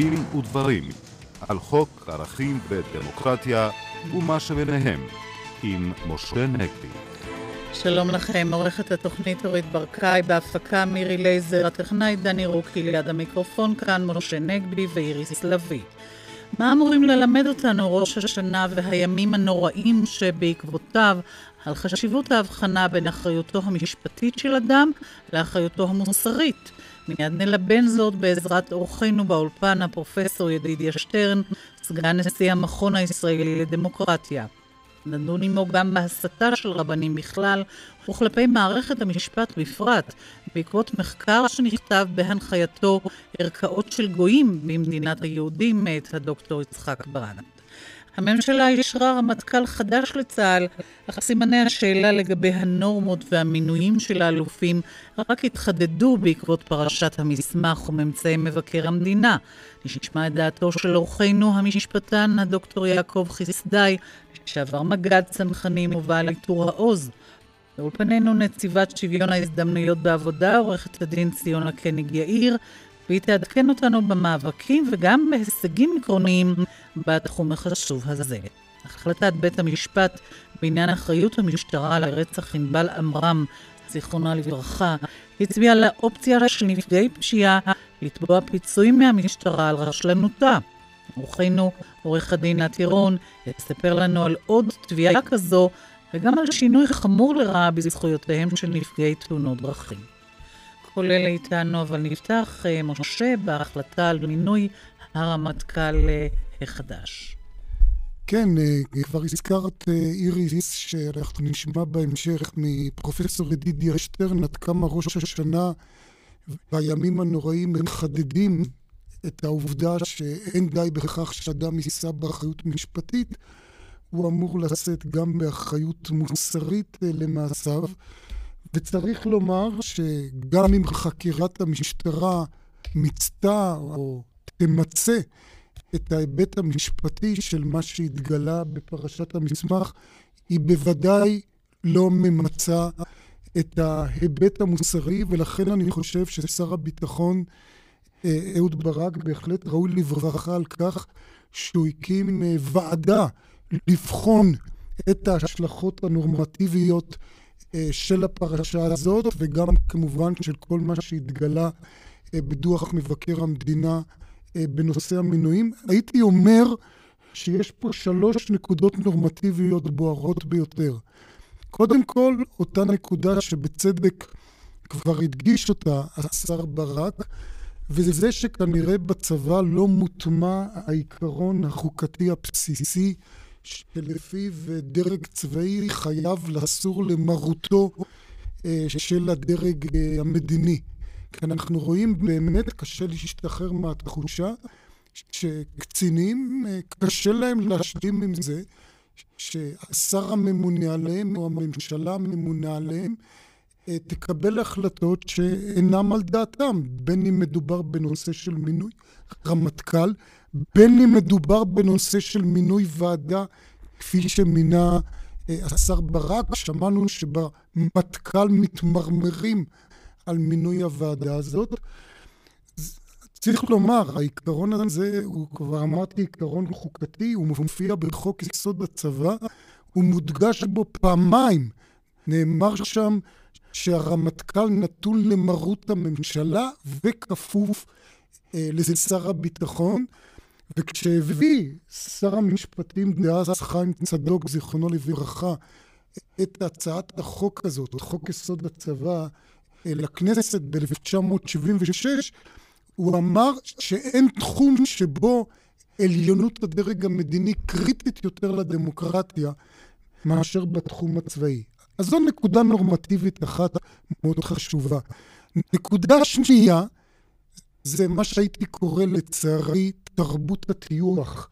דין ודברים על חוק ערכים ודמוקרטיה ומה שביניהם עם משה נגבי. שלום לכם, עורכת התוכנית אורית ברקאי, בהפקה מירי לייזר, הטכנאי דני רוקי ליד המיקרופון כאן משה נגבי ואיריס לביא. מה אמורים ללמד אותנו ראש השנה והימים הנוראים שבעקבותיו על חשיבות ההבחנה בין אחריותו המשפטית של אדם לאחריותו המוסרית? מיד נלבן זאת בעזרת אורחנו באולפן, הפרופסור ידידיה שטרן, סגן נשיא המכון הישראלי לדמוקרטיה. נדון עמו גם בהסתה של רבנים בכלל וכלפי מערכת המשפט בפרט, בעקבות מחקר שנכתב בהנחייתו ערכאות של גויים במדינת היהודים מאת הדוקטור יצחק ברנט. הממשלה אישרה רמטכ"ל חדש לצה"ל, אך סימני השאלה לגבי הנורמות והמינויים של האלופים רק התחדדו בעקבות פרשת המסמך וממצאי מבקר המדינה. נשמע את דעתו של אורחנו המשפטן, הדוקטור יעקב חיסדאי, שעבר מג"ד צנחנים ובעל עיטור העוז. באולפנינו נציבת שוויון ההזדמנויות בעבודה, עורכת הדין ציונה קניג יאיר, והיא תעדכן אותנו במאבקים וגם בהישגים עקרוניים בתחום החשוב הזה. החלטת בית המשפט בעניין אחריות המשטרה לרצח ענבל עמרם, זיכרונה לברכה, הצביעה על האופציה של נפגעי פשיעה לתבוע פיצויים מהמשטרה על רשלנותה. אורחנו, עורך הדין נתירון, יספר לנו על עוד תביעה כזו וגם על שינוי חמור לרעה בזכויותיהם של נפגעי תאונות דרכים. אלה איתנו, אבל נפתח, אה, משה, בהחלטה על מינוי הרמטכ"ל אה, החדש. כן, אה, כבר הזכרת, איריס, שאנחנו נשמע בהמשך מפרופסור ידידיה שטרן עד כמה ראש השנה והימים הנוראים מחדדים את העובדה שאין די בכך שאדם יישא באחריות משפטית, הוא אמור לשאת גם באחריות מוסרית למעשיו. וצריך לומר שגם אם חקירת המשטרה מיצתה או תמצה את ההיבט המשפטי של מה שהתגלה בפרשת המסמך, היא בוודאי לא ממצה את ההיבט המוסרי, ולכן אני חושב ששר הביטחון אה, אהוד ברק בהחלט ראוי לברכה על כך שהוא הקים אה, ועדה לבחון את ההשלכות הנורמטיביות של הפרשה הזאת, וגם כמובן של כל מה שהתגלה אה, בדוח מבקר המדינה אה, בנושא המינויים. הייתי אומר שיש פה שלוש נקודות נורמטיביות בוערות ביותר. קודם כל, אותה נקודה שבצדק כבר הדגיש אותה השר ברק, וזה זה שכנראה בצבא לא מוטמע העיקרון החוקתי הבסיסי שלפיו דרג צבאי חייב לסור למרותו אה, של הדרג אה, המדיני. כי אנחנו רואים באמת קשה להשתחרר מהתחושה שקצינים אה, קשה להם להשלים עם זה שהשר הממונה עליהם או הממשלה הממונה עליהם תקבל החלטות שאינם על דעתם, בין אם מדובר בנושא של מינוי רמטכ"ל, בין אם מדובר בנושא של מינוי ועדה כפי שמינה אה, השר ברק, שמענו שבמטכ"ל מתמרמרים על מינוי הוועדה הזאת. צריך לומר, העיקרון הזה, הוא כבר אמרתי עיקרון חוקתי, הוא מופיע בחוק יסוד הצבא, הוא מודגש בו פעמיים. נאמר שם שהרמטכ"ל נתון למרות הממשלה וכפוף אה, לשר הביטחון. וכשהביא שר המשפטים דאז חיים צדוק, זיכרונו לברכה, את הצעת החוק הזאת, חוק יסוד הצבא, לכנסת ב-1976, הוא אמר שאין תחום שבו עליונות הדרג המדיני קריטית יותר לדמוקרטיה מאשר בתחום הצבאי. אז זו נקודה נורמטיבית אחת מאוד חשובה. נקודה שנייה, זה מה שהייתי קורא לצערי תרבות הטיוח.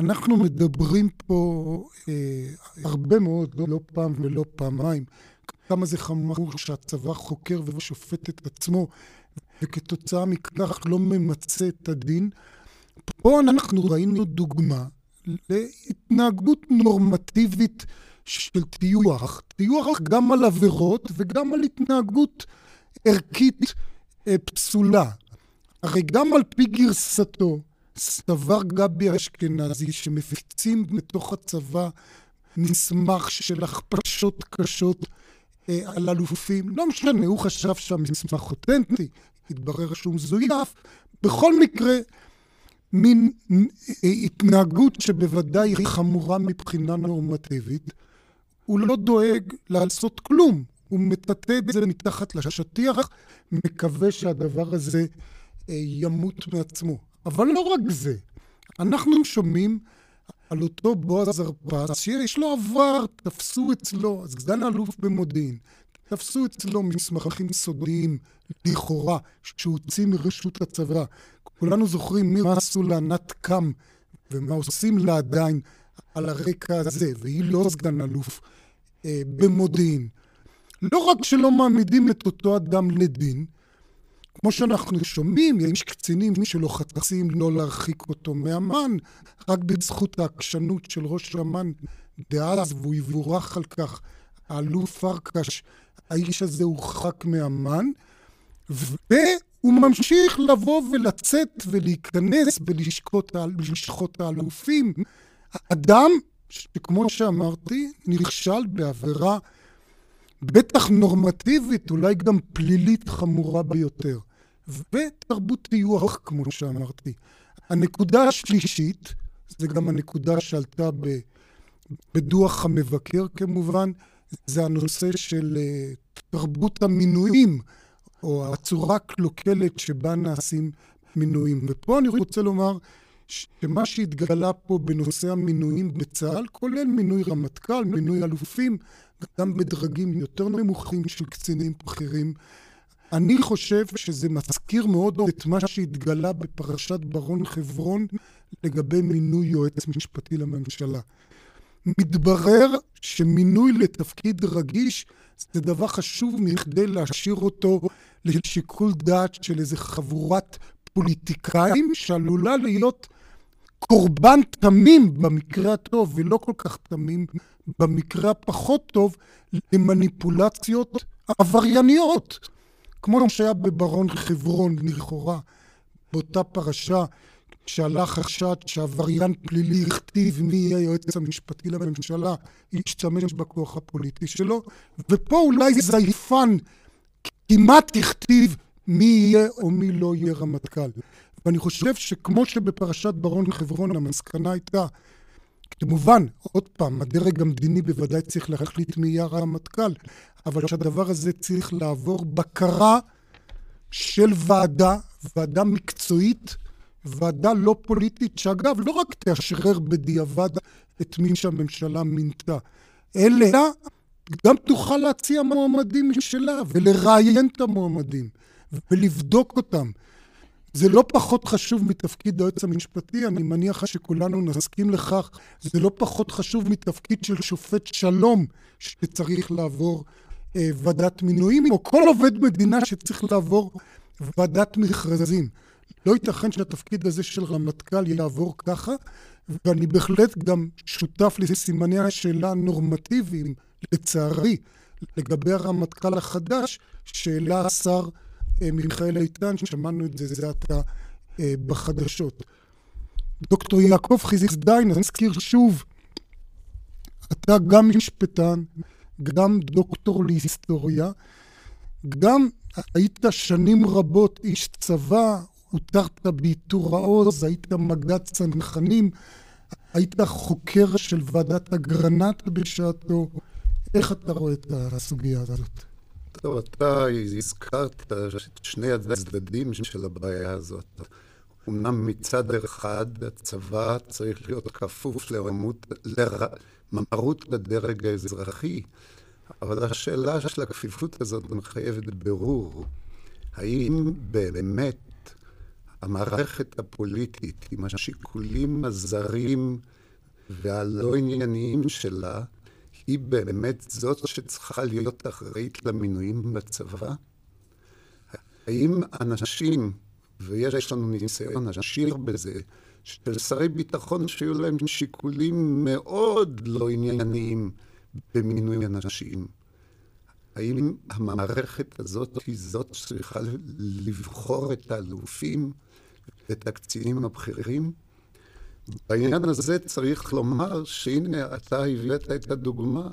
אנחנו מדברים פה אה, הרבה מאוד, לא פעם ולא פעמיים, כמה זה חמור שהצבא חוקר ושופט את עצמו, וכתוצאה מכך לא ממצה את הדין. פה אנחנו ראינו דוגמה להתנהגות נורמטיבית של טיוח. טיוח גם על עבירות וגם על התנהגות ערכית אה, פסולה. הרי גם על פי גרסתו, סבר גבי אשכנזי שמפיצים בתוך הצבא מסמך של הכפשות קשות אה, על אלופים. לא משנה, הוא חשב שהמסמך אותנטי, התברר שהוא מזויף. בכל מקרה, מין אה, התנהגות שבוודאי היא חמורה מבחינה נורמטיבית, הוא לא דואג לעשות כלום. הוא מטאטא את זה מתחת לשטיח, מקווה שהדבר הזה אה, ימות מעצמו. אבל לא רק זה, אנחנו שומעים על אותו בועז הרפז שיש לו עבר, תפסו אצלו, סגן אלוף במודיעין, תפסו אצלו מסמכים סודיים, לכאורה, שהוא הוציא מרשות הצבא. כולנו זוכרים מה עשו לענת קם ומה עושים לה עדיין על הרקע הזה, והיא לא סגן אלוף אה, במודיעין. לא רק שלא מעמידים את אותו אדם לדין, כמו שאנחנו שומעים, יש קצינים שלוחצים לא להרחיק אותו מאמ"ן, רק בזכות העקשנות של ראש אמ"ן דאז, והוא יבורך על כך, האלוף פרקש, האיש הזה הורחק מאמ"ן, והוא ממשיך לבוא ולצאת ולהיכנס בלשכות האלופים. אדם שכמו שאמרתי, נכשל בעבירה בטח נורמטיבית, אולי גם פלילית חמורה ביותר. ותרבות טיוח, כמו שאמרתי. הנקודה השלישית, זה גם הנקודה שעלתה ב, בדוח המבקר כמובן, זה הנושא של uh, תרבות המינויים, או הצורה הקלוקלת שבה נעשים מינויים. ופה אני רוצה לומר שמה שהתגלה פה בנושא המינויים בצה"ל, כולל מינוי רמטכ"ל, מינוי אלופים, גם בדרגים יותר נמוכים של קצינים בכירים, אני חושב שזה מזכיר מאוד את מה שהתגלה בפרשת ברון חברון לגבי מינוי יועץ משפטי לממשלה. מתברר שמינוי לתפקיד רגיש זה דבר חשוב מכדי להשאיר אותו לשיקול דעת של איזה חבורת פוליטיקאים שעלולה להיות קורבן תמים במקרה הטוב ולא כל כך תמים במקרה הפחות טוב למניפולציות עברייניות. כמו שהיה בברון חברון לכאורה, באותה פרשה שעלה חשד שעבריין פלילי הכתיב מי יהיה היועץ המשפטי לממשלה, השתמש בכוח הפוליטי שלו, ופה אולי זייפן כמעט הכתיב מי יהיה או מי לא יהיה רמטכ"ל. ואני חושב שכמו שבפרשת ברון חברון המסקנה הייתה, כמובן, עוד פעם, הדרג המדיני בוודאי צריך להחליט מי יהיה הרמטכ"ל, אבל שהדבר הזה צריך לעבור בקרה של ועדה, ועדה מקצועית, ועדה לא פוליטית, שאגב, לא רק תאשרר בדיעבד את מי שהממשלה מינתה, אלא גם תוכל להציע מועמדים משלה ולראיין את המועמדים ולבדוק אותם. זה לא פחות חשוב מתפקיד היועץ המשפטי, אני מניח שכולנו נסכים לכך, זה לא פחות חשוב מתפקיד של שופט שלום שצריך לעבור אה, ועדת מינויים, או כל עובד מדינה שצריך לעבור ועדת מכרזים. לא ייתכן שהתפקיד הזה של רמטכ"ל יעבור ככה, ואני בהחלט גם שותף לסימני השאלה הנורמטיביים, לצערי, לגבי הרמטכ"ל החדש, שהעלה השר מיכאל איתן, שמענו את זה זה עתה אה, בחדשות. דוקטור יעקב חיזיק דיין, נזכיר שוב, אתה גם משפטן, גם דוקטור להיסטוריה, גם היית שנים רבות איש צבא, הותרת בעיטור העוז, היית מג"ד צנחנים, היית חוקר של ועדת אגרנט בשעתו. איך אתה רואה את הסוגיה הזאת? טוב, אתה הזכרת את שני הצדדים של הבעיה הזאת. אמנם מצד אחד הצבא צריך להיות כפוף לרמות, למרות לדרג האזרחי, אבל השאלה של הכפיפות הזאת מחייבת ברור. האם באמת המערכת הפוליטית עם השיקולים הזרים והלא ענייניים שלה היא באמת זאת שצריכה להיות אחראית למינויים בצבא? האם אנשים, ויש לנו ניסיון עשיר בזה, של שרי ביטחון שהיו להם שיקולים מאוד לא ענייניים במינוי אנשים, האם המערכת הזאת היא זאת שצריכה לבחור את האלופים ואת הקצינים הבכירים? בעניין הזה צריך לומר שהנה אתה הבאת את הדוגמה.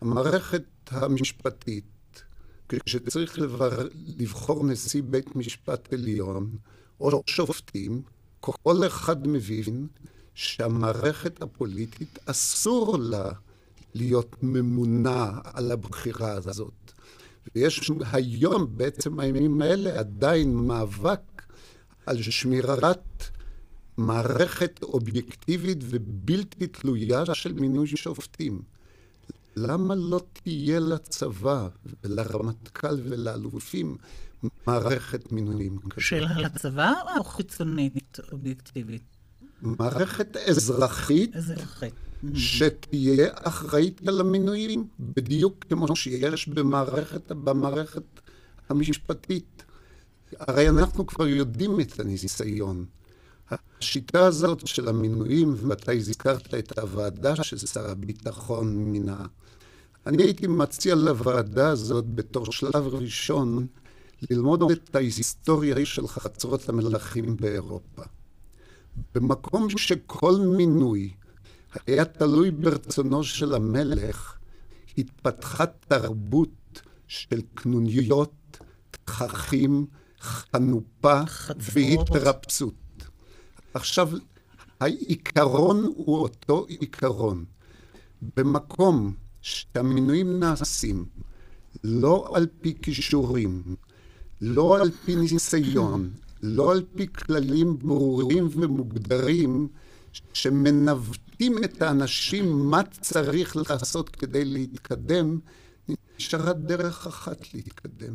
המערכת המשפטית, כשצריך לבר... לבחור נשיא בית משפט עליון או שופטים, כל אחד מבין שהמערכת הפוליטית אסור לה להיות ממונה על הבחירה הזאת. ויש היום, בעצם הימים האלה, עדיין מאבק על שמירת מערכת אובייקטיבית ובלתי תלויה של מינוי שופטים. למה לא תהיה לצבא ולרמטכ"ל ולאלופים מערכת מינויים כזאת? של הצבא או חיצונית אובייקטיבית? מערכת אזרחית. אזרחית. שתהיה אחראית על המינויים, בדיוק כמו שיש במערכת, במערכת המשפטית. הרי אנחנו כבר יודעים את הניסיון. השיטה הזאת של המינויים, ואתה הזכרת את הוועדה ששר הביטחון מינה, אני הייתי מציע לוועדה הזאת בתור שלב ראשון ללמוד את ההיסטוריה של חצרות המלכים באירופה. במקום שכל מינוי היה תלוי ברצונו של המלך, התפתחה תרבות של קנוניות, תככים, חנופה והתרפסות. עכשיו, העיקרון הוא אותו עיקרון. במקום שהמינויים נעשים לא על פי כישורים, לא על פי ניסיון, לא על פי כללים ברורים ומוגדרים שמנווטים את האנשים מה צריך לעשות כדי להתקדם, נשארה דרך אחת להתקדם.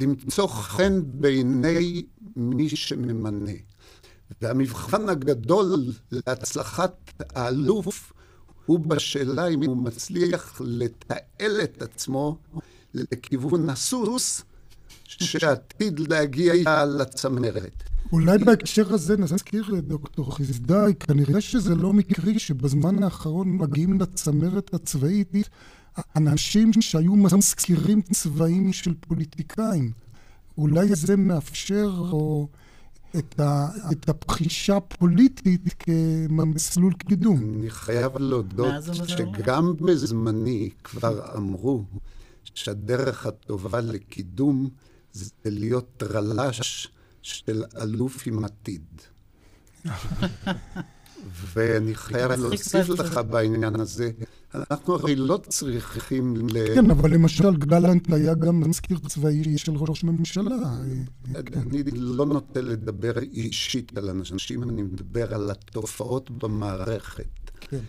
למצוא חן בעיני מי שממנה. והמבחן הגדול להצלחת האלוף הוא בשאלה אם הוא מצליח לתעל את עצמו לכיוון הסוס שעתיד להגיע לצמרת. אולי בהקשר הזה נזכיר לדוקטור חסדאי, כנראה שזה לא מקרי שבזמן האחרון מגיעים לצמרת הצבאית אנשים שהיו מזכירים צבאיים של פוליטיקאים. אולי זה מאפשר או את, ה, את הפחישה הפוליטית כמסלול קידום. אני חייב להודות שגם בזמני כבר אמרו שהדרך הטובה לקידום זה להיות טרלש של אלוף עם עתיד. ואני חייב להוסיף לך בעניין הזה, אנחנו הרי לא צריכים ל... כן, אבל למשל גלנט היה גם מזכיר צבאי של ראש ממשלה. אני לא נוטה לדבר אישית על אנשים, אני מדבר על התופעות במערכת. כן.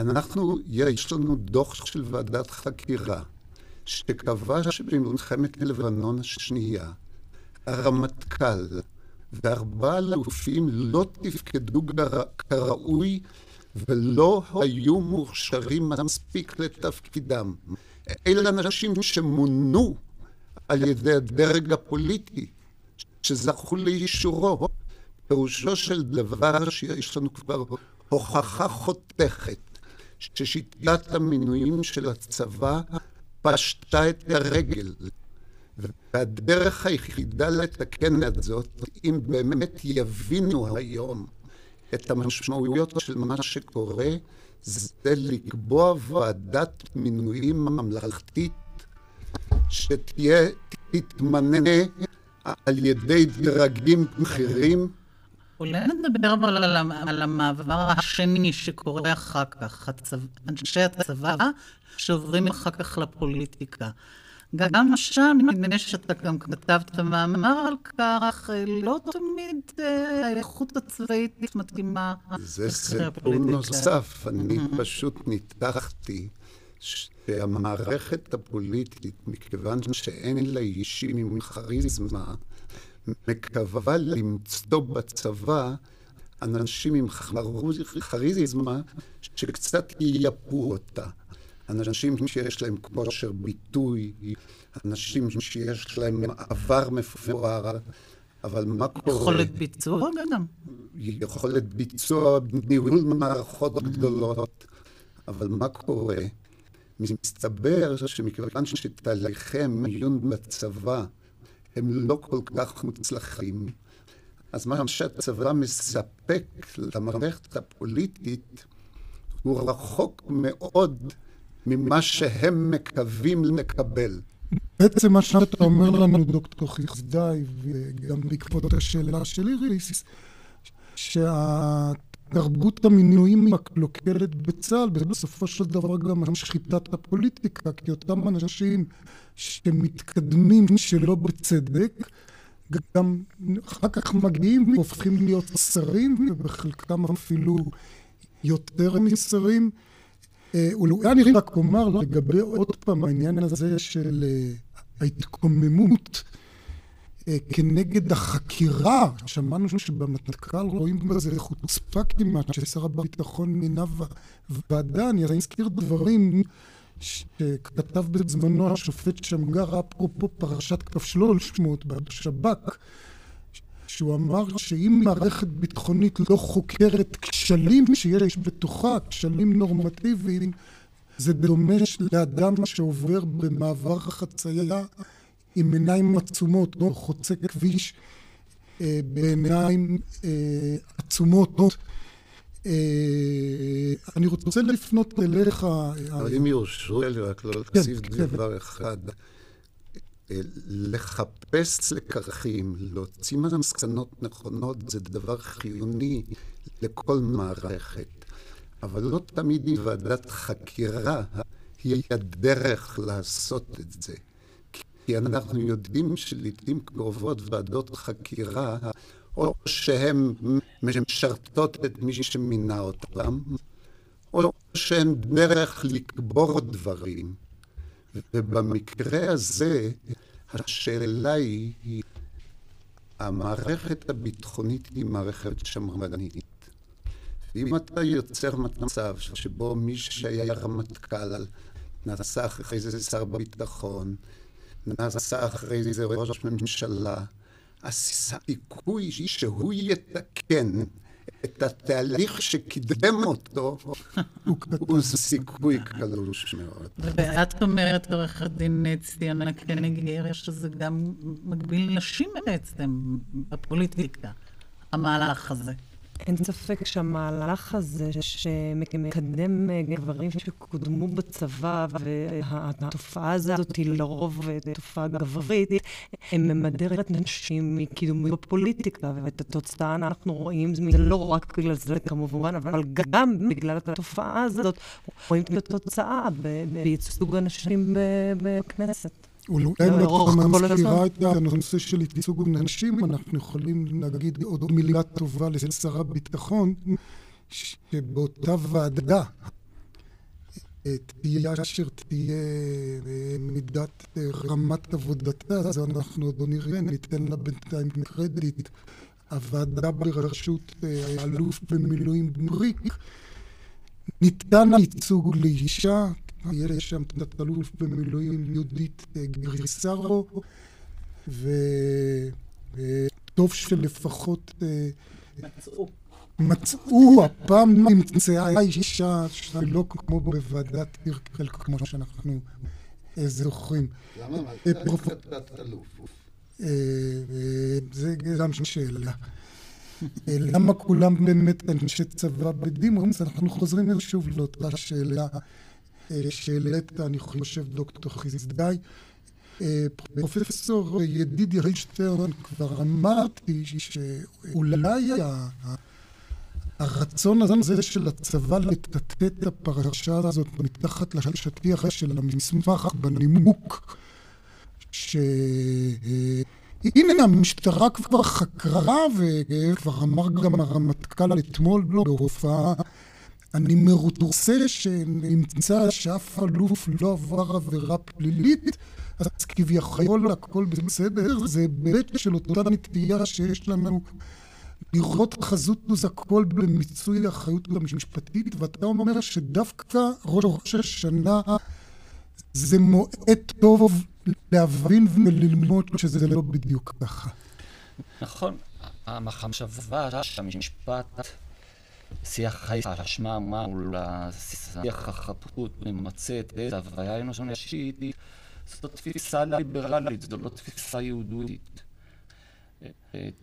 אנחנו, יש לנו דוח של ועדת חקירה, שקבע שבמלחמת לבנון השנייה, הרמטכ"ל וארבעה אלופים לא תפקדו כראוי ולא היו מוכשרים מספיק לתפקידם. אלה אנשים שמונו על ידי הדרג הפוליטי, שזכו לאישורו. פירושו של דבר שיש לנו כבר הוכחה חותכת ששיטת המינויים של הצבא פשטה את הרגל. והדרך היחידה לתקן את זאת, אם באמת יבינו היום את המשמעויות של מה שקורה, זה לקבוע ועדת מינויים ממלכתית שתהיה, תתמנה על ידי דרגים בכירים. אולי נדבר אבל על, על המעבר השני שקורה אחר כך, הצו... אנשי הצבא שעוברים אחר כך לפוליטיקה. גם שם, נדמה שאתה גם כתבת מאמר על כך, לא תמיד אה, האיכות הצבאית מתאימה. זה סיפור נוסף. אני פשוט ניתחתי שהמערכת הפוליטית, מכיוון שאין לה אישים עם כריזמה, מקווה למצוא בצבא אנשים עם כריזמה שקצת ייפו אותה. אנשים שיש להם כושר ביטוי, אנשים שיש להם עבר מפואר, אבל מה קורה? יכולת ביצוע גם. יכולת ביצוע, ניהול מערכות גדולות, אבל מה קורה? מסתבר שמכיוון שתהליכי המיון בצבא הם לא כל כך מוצלחים, אז מה שהצבא מספק למערכת הפוליטית הוא רחוק מאוד ממה שהם מקווים לקבל. בעצם מה שאתה אומר לנו, דוקטור חסדאי, וגם בעקבות השאלה של איריס, שהתרבות המינויים הקלוקלת בצה"ל, בסופו של דבר גם שחיטת הפוליטיקה, כי אותם אנשים שמתקדמים שלא בצדק, גם אחר כך מגיעים והופכים להיות שרים, ובחלקם אפילו יותר משרים. אה, אולי אני רק אומר לגבי עוד פעם העניין הזה של אה, ההתקוממות אה, כנגד החקירה, שמענו שבמטכ"ל רואים בזה חוצפה כמעט, ששר הביטחון מינה ועדה, אני אזכיר דברים שכתב בזמנו השופט שמגר, אפרופו פרשת שלוש מאות בשב"כ, שהוא אמר שאם מערכת ביטחונית לא חוקרת כשלים שיש בתוכה, כשלים נורמטיביים, זה דומה לאדם שעובר במעבר החצייה עם עיניים עצומות, או חוצה כביש אה, בעיניים אה, עצומות. אה, אני רוצה לפנות אליך... אבל אם יורשו לי רק לא כן, להוסיף כן. דבר אחד. לחפש לקחים, להוציא מסקנות נכונות, זה דבר חיוני לכל מערכת. אבל לא תמיד ועדת חקירה היא הדרך לעשות את זה. כי אנחנו יודעים שלעיתים קרובות ועדות חקירה, או שהן משרתות את מי שמינה אותם, או שהן דרך לקבור דברים. ובמקרה הזה, השאלה היא, המערכת הביטחונית היא מערכת שמרנית. ואם אתה יוצר מצב שבו מי שהיה רמטכ"ל נעשה אחרי זה שר ביטחון, נעשה אחרי זה ראש ממשלה, הסיכוי שהוא יתקן את התהליך שקידם אותו, הוא סיכוי קלוש מאוד. ואת אומרת, עורכת דין ציונה קניגר, שזה גם מגביל נשים בעצם בפוליטיקה, המהלך הזה. אין ספק שהמהלך הזה שמקדם גברים שקודמו בצבא, והתופעה הזאת היא לרוב תופעה גברית, ממדרת נשים מקידומי בפוליטיקה, ואת התוצאה אנחנו רואים, זה לא רק בגלל זה כמובן, אבל גם בגלל התופעה הזאת, רואים את התוצאה בייצוג הנשים בכנסת. אולי אם את מזכירה את הנושא של ייצוג נשים, אנחנו יכולים להגיד עוד מילה טובה לשר הביטחון, שבאותה ועדה תהיה אשר תהיה מידת רמת עבודתה, אז אנחנו עוד נראה, ניתן לה בינתיים קרדיט. הוועדה בראשות האלוף במילואים בריק, ניתן ייצוג לאישה, יש שם תת-אלוף במילואים יהודית אה, גריסרו, וטוב שלפחות אה, מצאו. מצאו, הפעם נמצאה אישה שלא כמו בוועדת טירקל, כמו שאנחנו אה, זוכרים. למה אמרת תת-אלוף? זה גם שאלה. למה כולם באמת אנשי צבא בדימוס? אנחנו חוזרים שוב לאותה שאלה שהעלית, אני חושב, דוקטור חסדאי. אה, פרופסור ידידיה רישטרן, כבר אמרתי שאולי הרצון הזה של הצבא לטאטא את הפרשה הזאת מתחת לשטיח של המסמך בנימוק שהנה המשטרה כבר חקרה וכבר אמר גם הרמטכ"ל אתמול בהופעה אני מרוצה שנמצא שאף אלוף לא עבר עבירה פלילית, אז כביכול הכל בסדר, זה באמת של אותה נטייה שיש לנו לראות חזות הכל במיצוי האחריות המשפטית, ואתה אומר שדווקא ראש השנה זה מועד טוב להבין וללמוד שזה לא בדיוק ככה. נכון, המחשבה שהמשפט שיח האשמה מול השיח החפות ממצה את ההוויה האנושית, זאת תפיסה ליברלית, זו לא תפיסה יהודית.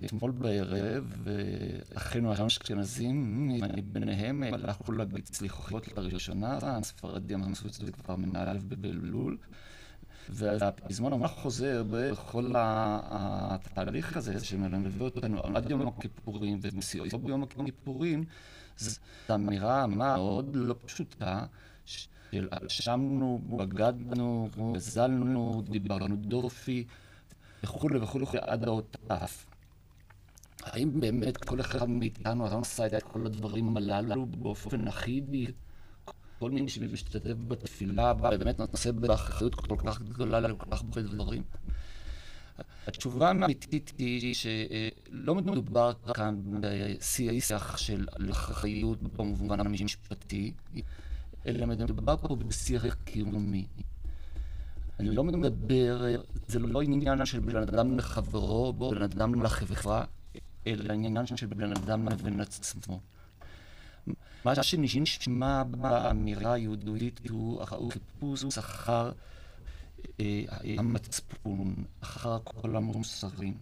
אתמול בערב, אחינו האשכנזים, ביניהם, הלכו להגיד סליחות לראשונה, הספרדים עשו את זה כבר מנהל באלול. והפזמון ממש חוזר בכל התהליך הזה שמלווה אותנו עד יום הכיפורים ומסיעו ביום הכיפורים, זו אמירה מאוד לא פשוטה של אשמנו, בגדנו, גזלנו, דיברנו דופי וכולי וכולי עד האות תף. האם באמת כל אחד מאיתנו לא עשה את כל הדברים הללו באופן אחיד? כל מי שמשתתף בתפילה באמת נושא באחריות כל כך גדולה לכל כך הרבה דברים. התשובה האמיתית היא שלא מדובר כאן בשיח של אחריות במובן המשפטי, אלא מדובר פה בשיח קיומי. אני לא מדבר, זה לא עניין של בן אדם לחברו, בן אדם לחברה, אלא עניין של בן אדם לבין עצמו. מה שנשמע באמירה היהודית הוא חיפוש אחר המצפון, אחר כל המוסרים.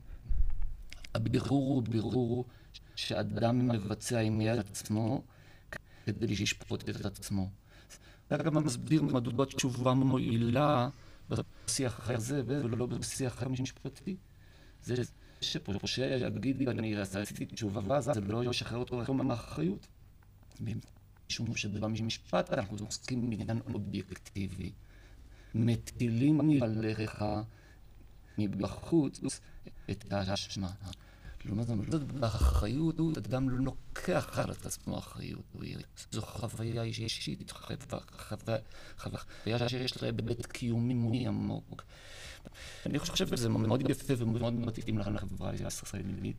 הבירור הוא בירור שאדם מבצע עם יד עצמו כדי לשפוט את עצמו. זה גם מסביר מדוע תשובה מועילה בשיח הזה ולא בשיח המשפטי. זה שפושע יגיד, אני עשיתי תשובה, זה לא ישחרר אותו מהאחריות. משום שבא משפט אנחנו עוסקים בעניין אובייקטיבי. מטילים עליך מבחוץ את האשמה. לעומת זאת, באחריות, אדם לא לוקח על עצמו אחריות. זו חוויה אישית, חוויה שיש לה היבט קיומי עמוק. אני חושב שזה מאוד יפה ומאוד מתאים לחברה הישראלית,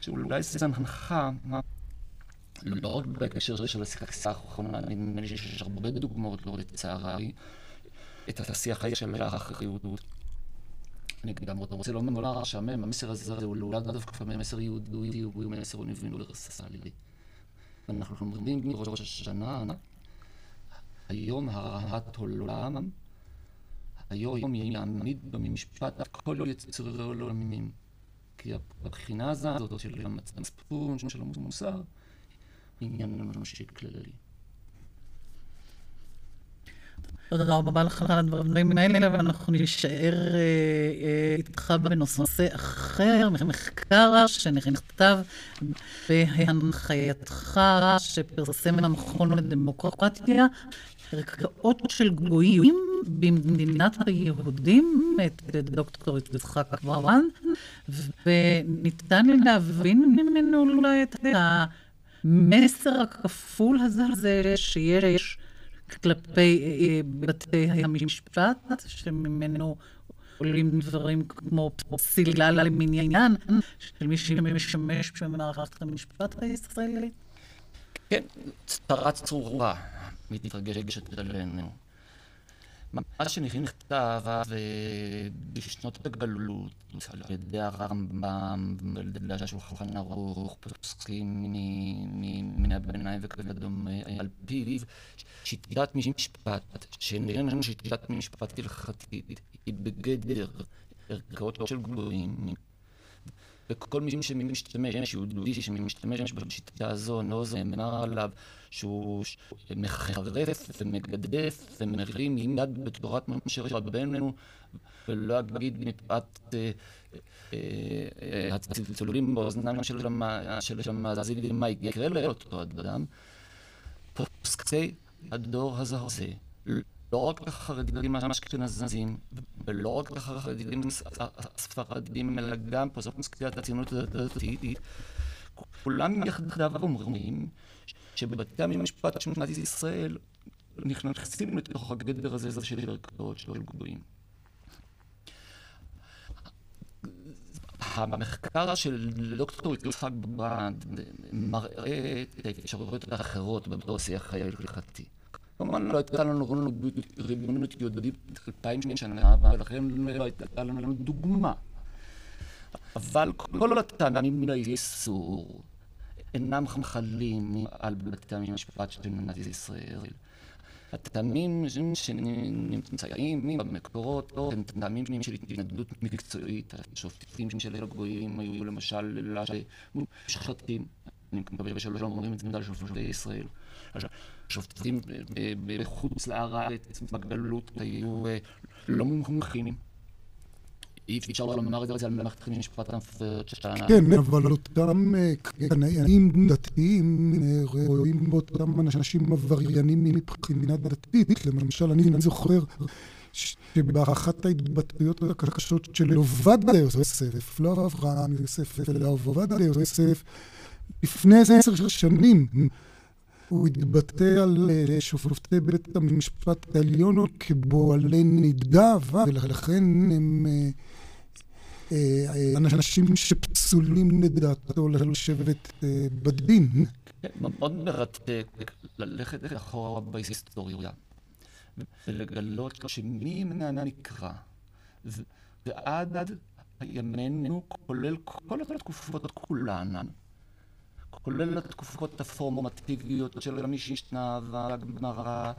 שאולי זה הנחה לא רק בהקשר של השיחה האחרונה, נדמה לי שיש הרבה דוגמאות, לא לצערי, את השיח של האחריות. אני גם רוצה לומר שהמם, המסר הזה הוא לא דווקא מסר יהודי, הוא מסר אוניברסלי. אנחנו לומדים מראש השנה, היום הרעת עולם, היום יעמיד במשפט כל יצורי עולמים. כי הבחינה הזאת של המצפון, של המוסר, עניין אנושי כללי. תודה רבה לך על הדברים האלה, ואנחנו נישאר איתך בנושא אחר, מחקר שנכתב בהנחייתך, שפרסם המכון לדמוקרטיה, ערכאות של גויים במדינת היהודים, את דוקטור יצחק ברן, וניתן להבין ממנו אולי את. המסר הכפול הזה שיש כלפי בתי המשפט, שממנו עולים דברים כמו פסילה למניין של מי שמשמש במערכת המשפט הישראלית? כן, צרה צרורה מתרגשת עלינו. מה שנכתב בשנות הגלות, על ידי הרמב"ם, על ידי השולחן ערוך, פוסקים מן הביניים וכדומה, על פיו, שיטת משפט, שאיננה שיטת משפט הלכתית, היא בגדר ערכאות של גבוהים. וכל מי שמשתמש, יהודי שמשתמש בשיטה הזו, לא זה נאמר עליו שהוא מחרף ומגדף ומרים יד בתורת משה רבנו, ולא אגיד מפאת הצלצולים באוזניים של המאזינים מה יקרה לאותו אדם. פוסקי הדור הזה לא רק החרדים האשכנזים, ולא רק החרדים הספרדים, אלא גם פוסקי הציונות הדתית, כולם יחדיו אומרים שבבתי המשפט של מדינת ישראל נכנסים לתוך הגדר הזה של ערכאות של גבוהים. המחקר של דוקטור יצחק ברנד מראה את האפשרויות האחרות באותו שיח ההלכתי. כמובן לא הייתה לנו ריבונות יהודית אלפיים שנה, ולכן לא הייתה לנו דוגמה. אבל כל הטעמים מן האיסור אינם חלים על בתי המשפט של מדינת ישראל. הטעמים שנמצאים במקורות הם טעמים של התנגדות מקצועית. השופטים של הגויים היו למשל שחטים. אני מקווה שלא אומרים את זה על שופטי ישראל. השופטים בחוץ לארץ, בגלות, היו לא מומחים. אי אפשר לומר את זה על מערכת המשפט המפורשת. כן, אבל אותם קנאים דתיים רואים באותם אנשים עבריינים מבחינה דתית. למשל, אני זוכר שבאחת ההתבטאויות הקשות של עובדיה יוסף, לא אברהם יוסף, אלא עובדיה יוסף, לפני איזה עשר שנים, הוא התבטא על שופטי בית המשפט העליון כבועלי נידה, ולכן הם אנשים שפסולים לדעתו לשבת בדין. מאוד מרתק ללכת אחורה בהיסטוריה ולגלות שמי נקרא ועד ימינו, כולל כל התקופות כולן, כולל התקופות הפורמטיביות של המשנה והגמרא,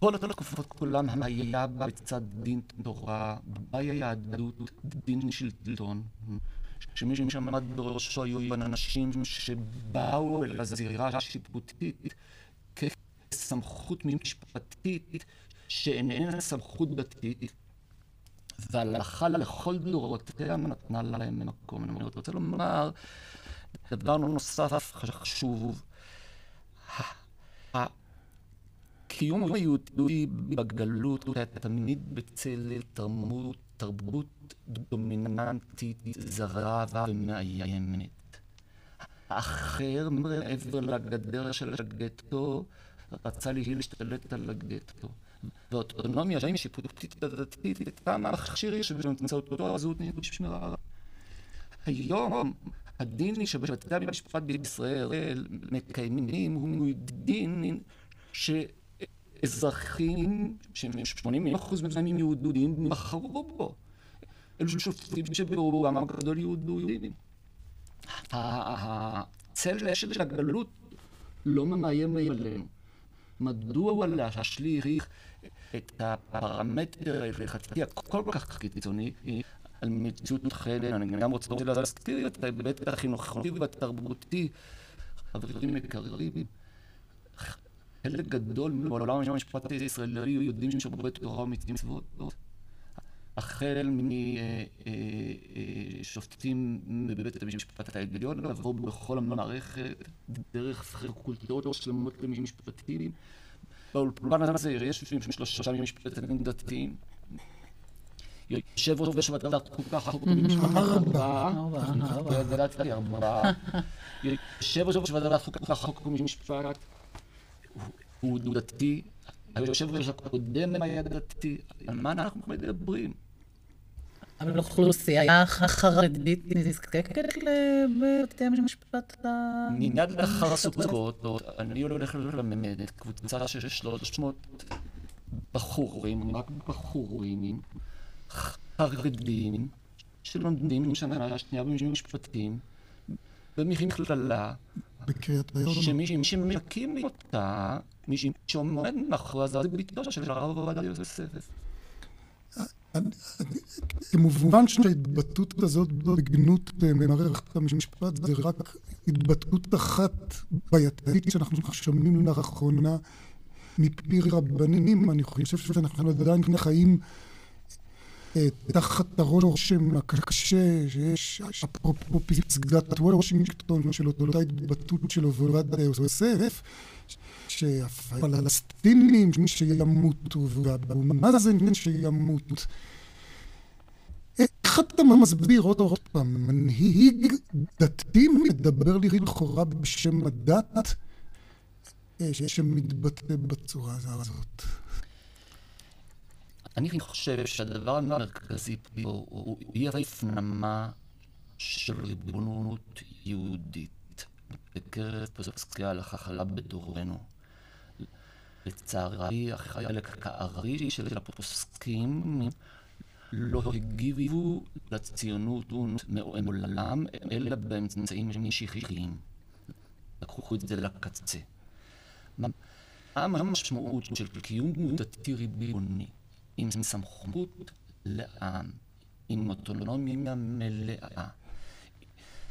כל התקופות כולם היה בצד דין תורה, ביהדות דין שלטון, שמי שעמד בראשו היו אנשים שבאו אל הזירה השיפוטית כסמכות משפטית שאיננה סמכות דתית, והלכה לכל דורותיה נתנה להם מקום. אני רוצה לומר דבר נוסף חשוב. הקיום היהודי בגלות היה תמיד בצל תרבות, תרבות דומיננטית, זרה ומאיימת. האחר, מעבר לגדר של הגטו, רצה להשתלט על הגטו. והאוטונומיה שהיא שיפוטית הדתית הייתה מכשיר שבאמצעותו הזהות נשמרה. היום הדין שבבתי המשפט בישראל מקיימים הוא דין שאזרחים, ש-80% מהם יהודים, בחרו בו. אלו שופטים שברובם הגדול יהודים. הצל של הגלות לא מאיים עלינו. מדוע להשליך את הפרמטר ההלכתי הכל כך קיצוני על מציאות אחרת? אני גם רוצה להזכיר את ההיבט החינוכי והתרבותי. חברים יקרים, חלק גדול מעולם המשפט הישראלי יודעים שומרי תורה ומצוות. החל משופטים בבית המשפט העליון, עברו בכל המערכת, דרך פקולטות שלמות למשפטים. באולפן הזה יש שלושה משפטנים דתיים. יושב ראש ועדת חוקה, חוק ומשפט ארבעה. ארבעה. יושב ראש ועדת חוקה, חוק ומשפט הוא דתי. היושב ראש הקודם היה דתי. על מה אנחנו מדברים? אבל אוכלוסייה החרדית נזקקת לבתי המשפט ה... מיד לאחר הסוכות, אני הולך ללמד את קבוצה של 300 בחורים, רק בחורים, חרדים, שלומדים שנה שנייה במשפטים, במכללה, שמי שמקים אותה, מי שעומד מאחורי זה, זה ביתו של הרב עובדיה יוסף. כמובן שההתבטאות הזאת בגנות במערכת המשפט זה רק התבטאות אחת בעייתית שאנחנו שומעים לאחרונה מפי רבנים. אני חושב שאנחנו עדיין חיים תחת הרושם הקשה שיש, אפרופו פסגת וושינגטון של אותה התבטאות של עובדיה יוסף, שהפלסטינים שימותו והאבו מאזן שימות. איך אתה מסביר עוד פעם, מנהיג דתי מדבר לי לכאורה בשם הדת שמתבטא בצורה הזאת? אני חושב שהדבר המרכזי פה הוא אי ההפנמה של ריבונות יהודית בקרב פוסקי ההלכה בדורנו. לצערי, החלק הארי של הפוסקים לא הגיבו לציונות מעולם, אלא באמצעים משיחיים. לקחו את זה לקצה. מה המשמעות של קיום דתי ריבוני עם סמכות לעם, עם אוטונומיה מלאה,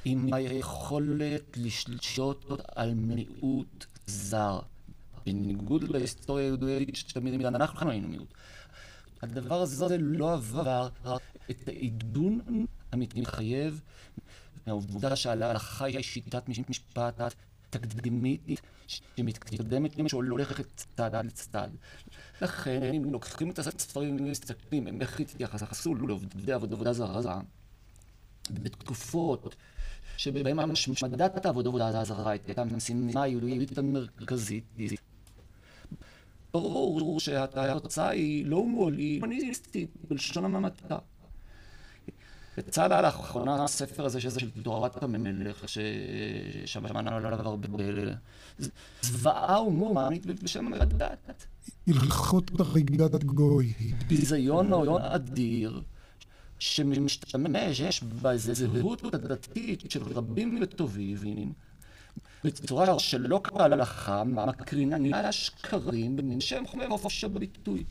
עם היכולת לשלוט על מיעוט זר, בניגוד להיסטוריה היהודית שתמיד אנחנו היינו מיעוט. הדבר הזה לא עבר את העידון המתחייב מהעובדה שההלכה היא שיטת משפט תקדימית שמתקדמת שהולכת צד לצד. לכן, אם לוקחים את הספרים ומסתכלים, איך התייחסו לעובדי עבודה זרה, בתקופות שבהן השמדת העבודה זרה הייתה המשימה היהודית המרכזית. ברור שהתוצאה היא לא הומוליסטית בלשון המעטה. יצא לה לאחרונה הספר הזה שזה של תורת המלך, ששמענו עליו הרבה, זוועה הומורנית בשם הדת. הלכות הריגת גוי. ביזיון עולם אדיר, שמשתמש בזהות הדתית של רבים וטובים, בצורה שלא קרה להלכה, מקרינה שקרים בשם חופש הביטוי.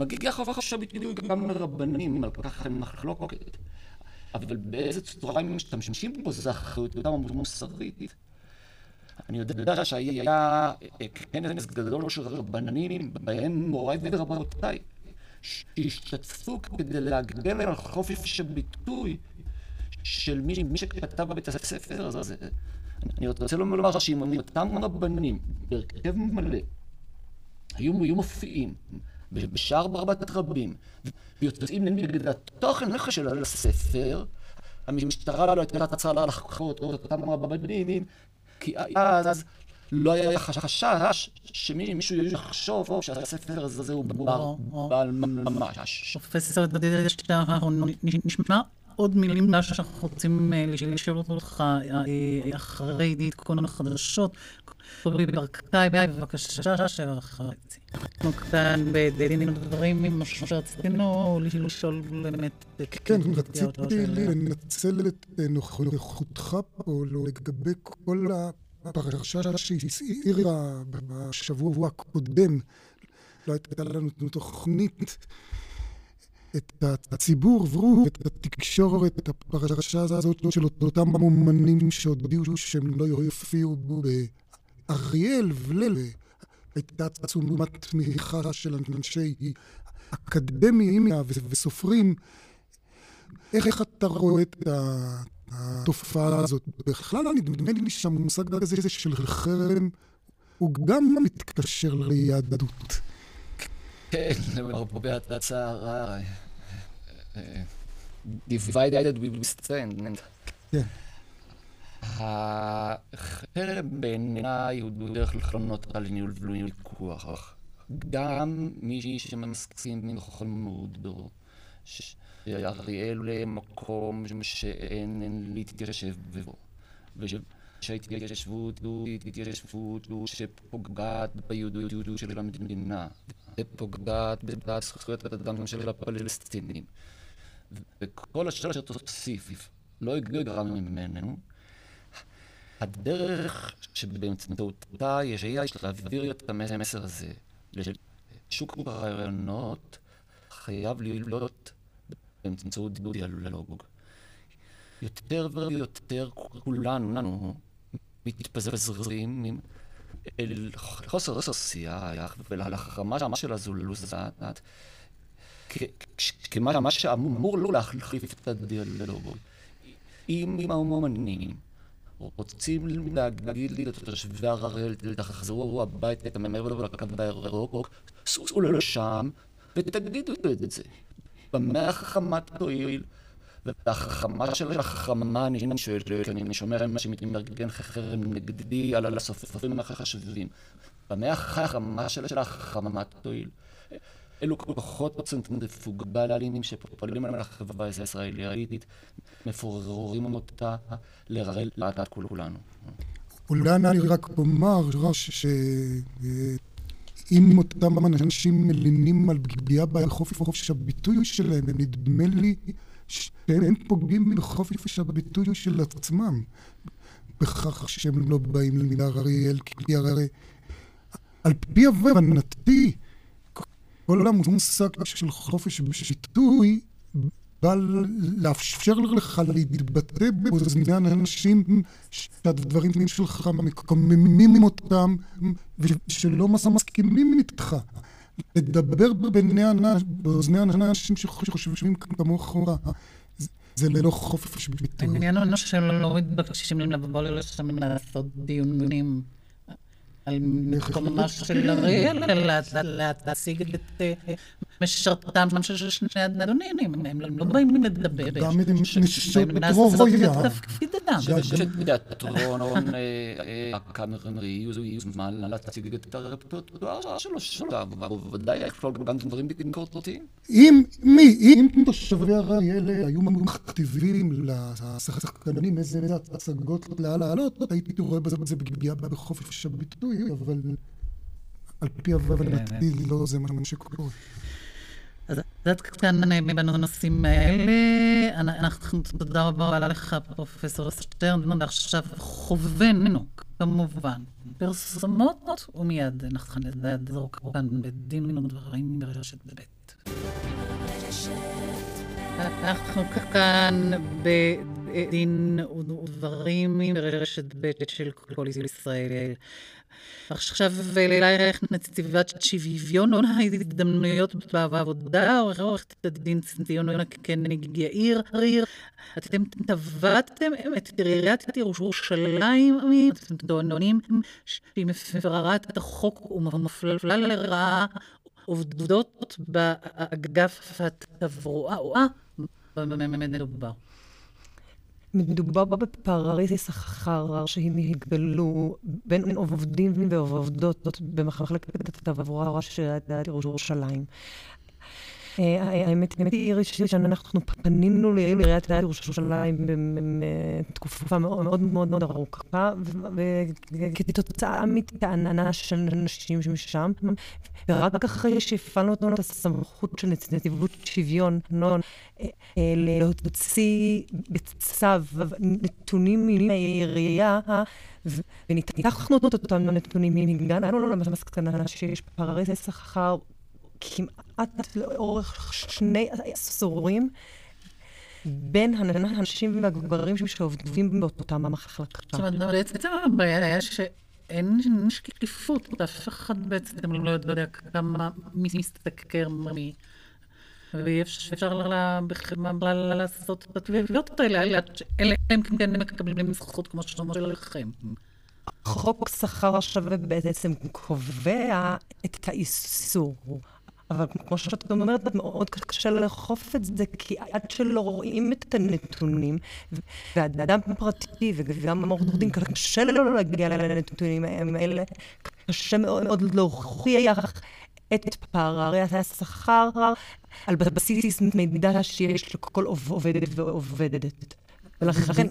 מגיע חופש הביטוי גם לרבנים, על כך אין מחלוקת. אבל באיזה צורה הם משתמשים בו, זה אחריותם המוסרית. אני יודע שהיה כנס גדול של רבנים, בהם מוריי ורבותיי, שהשתתפו כדי להגן על חופש הביטוי של מי, מי שכתב בבית הספר הזה. אני רוצה לומר שאם אותם רבנים, בהרכב מלא, היו, היו מופיעים בשער ברבת רבים, ויוצאים נגד התוכן של הספר, המשטרה לא הייתה צריכה לחקור את אותם רבנים, כי אז לא היה חשש שמישהו יחשוב שהספר הזה הוא בעל ממש. פרופסור דודשטיין, אנחנו נשמע עוד מילים שאנחנו רוצים לשאול אותך אחרי עדכון החדשות. קובי ברקאי, בבקשה, שבע וחצי. אנחנו כאן בדין ודברים עם משהו שרצינו לשאול באמת... כן, רציתי לנצל את נוכחותך פה לגבי כל הפרשה שהסעירה בשבוע הקודם. לא הייתה לנו תוכנית. את הציבור ואת התקשורת, את הפרשה הזאת של אותם אומנים שהודיעו שהם לא יופיעו בו אריאל ולל הייתה תשומת תמיכה של אנשי אקדמיים וסופרים. איך אתה רואה את התופעה הזאת? בכלל נדמה לי שהמושג הזה של חרם הוא גם מתקשר ליהדות. כן, למרבה הצער, divided we stand. כן. החרם בעיניי הוא דרך לחלונות על ניהול ויכוח. גם מי שמסכים בכל מאודו, שאריאל הוא מקום שאין להתיישב בו. שההתיישבות הוא התיישבות שפוגעת ביהודיות של המדינה, ופוגעת בזכויות האדם של הפלסטינים. וכל השאלה שתוסיף לא יגרע ממנו, הדרך שבאמצעותה יש להעביר את המסר הזה לשוק הרעיונות חייב להיות באמצעות דיאלוג. יותר ויותר כולנו מתפזרים אל חוסר שיח ולהחרמה של הזולוזת כמה שאמור לא להחליף את הדיאלוג. עם האומנים רוצים להגיד לי לתושבי הראל, תחזרו הביתה מעבר לקו הירוק, סעו לשם ותגידו את זה. במה החכמה תועיל? והחכמה של החכמה, אני שואל, אני שומע מה שמתמרגן חרם נגדי על הסופרים החשבים. במה החכמה של החכמה תועיל? אלו כוחות צנטריפוגליים שפועלים על החברה הישראלית, מפוררים אותה לרעל לדעת כולנו. אולי אני רק אומר ש... אם אותם אנשים מלינים על פגיעה בחופש הביטוי שלהם, נדמה לי שהם פוגעים בחופש הביטוי של עצמם, בכך שהם לא באים למילה אריאל, כי הרי על פי הבנתי, כל המושג של חופש ביטוי בא לאפשר לך להתבטא באוזני אנשים שהדברים שלך מקוממים אותם ושלא מסכימים איתך. לדבר באוזני אנשים שחושבים כמוך זה ללא חופש ביטוי. העניין הוא שלא מתבקשים לבוא לשם לעשות דיונים על מקומה של אריאל, אלא להשיג את משרתם של שני אדונים, הם לא באים לדבר. גם אם משרתו היה. שתיאטרון הקאמרנרי יוזמן להציג את הרפרטואר שלו, שלו, ודאי יכלול גם דברים ביקורתיים. אם מי, אם תושבי אריאל היו מכתיבים לשחקנים איזה הצגות להעלות, הייתי רואה בזה פגיעה בחופש הביטוי. אבל על פי הבנתי לא זה מה שקורה. אז עד כאן בנושאים האלה. אנחנו, תודה רבה לך, פרופסור שטרן, ועכשיו חובנו, כמובן, פרסומות, ומיד אנחנו נעזור כאן בדין ודברים ברשת ב'. אנחנו כאן בדין ודברים ברשת ב' של כל ישראל. עכשיו אלייך נציבת שוויון ההזדמנויות בעבודה, עורכת הדין ציון קניג יאיר ריר. אתם תבעתם את עיריית ירושלים, אתם טוענים שהיא מפרה את החוק ומפלה לרעה עובדות באגף התברואה. במה מדובר? מדובר בפערי שכר שהתגלו בין עובדים ועובדות במחלקת התעבורה של עיריית ירושלים. האמת היא, איריס, שאנחנו פנינו לעיריית ירושלים בתקופה מאוד מאוד מאוד ארוכה, וכתוצאה מטענה של אנשים משם, ורק אחרי שהפעלנו את הסמכות של נציבות שוויון, נון, להוציא בצו נתונים מהעירייה, וניתחנו את אותם נתונים, הגענו למסקנה שיש פערי שכר כמעט לאורך שני עשורים בין הנשים והגברים שעובדים באותם המחלקה. זאת אומרת, בעצם הבעיה היה שאין שקיפות, אף אחד בעצם לא יודע כמה מי מסתכר מי. ואי אפשר בכלל לעשות את התביעות האלה, אלא אם כן מקבלים זכות כמו שלכם. חוק שכר שווה בעצם קובע את האיסור. אבל כמו שאת אומרת, מאוד קשה לאכוף את זה, כי עד שלא רואים את הנתונים, והאדם פרטי וגם עורך דין, קשה לו להגיע לנתונים האלה, קשה מאוד מאוד להוכיח את פערי השכר על בסיס מידע שיש לכל עובדת ועובדת. ולכן...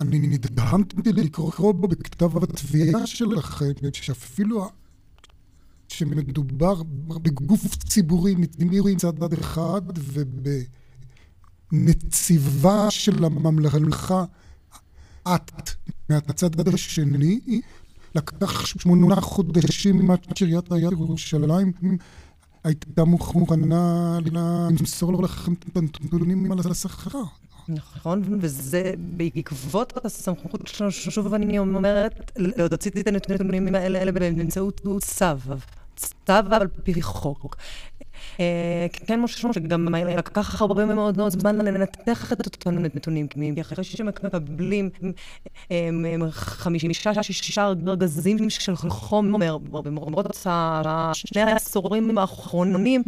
אני נדהמתי לקרוא בכתב התביעה שלכם, שאפילו שמדובר בגוף ציבורי מדינאי מצד אחד ובנציבה של הממלכה את מהצד השני לקח שמונה חודשים עד שעיריית ירושלים הייתה מוכנה למסור לכם את הנתונים על השכר. נכון, וזה בעקבות הסמכות שלנו, שוב אני אומרת, להוציא את הנתונים האלה באמצעות צו. צו על פי חוק. כן, משהו שגם לקח הרבה מאוד מאוד זמן לנתח את אותם נתונים, כי אחרי שמקבלים חמישה, שישה ארגזים של חומר במרות שני העשורים האחרונים,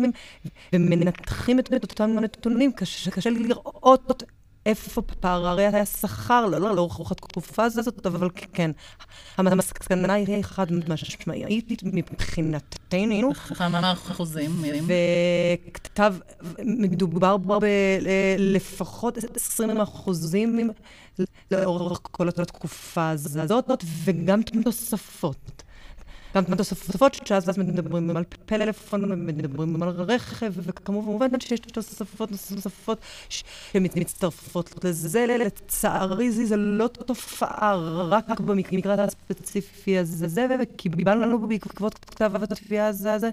ומנתחים את אותם נתונים, קשה לראות איפה פערי השכר, לא, לא, לאורך התקופה הזאת, אבל כן, המסקנה היא חד משמעית מבחינתנו. כמה אחוזים? וכתב, מדובר בלפחות 20 אחוזים לאורך כל התקופה הזאת, וגם תוספות. גם תוספות שאז אז מדברים על פלאפון, מדברים על רכב, וכמובן שיש תוספות נוספות שמצטרפות לזה. לצערי זו לא תופעה רק במקרה הספציפי הזה, וקיבלנו לנו בעקבות כתב התביעה הזה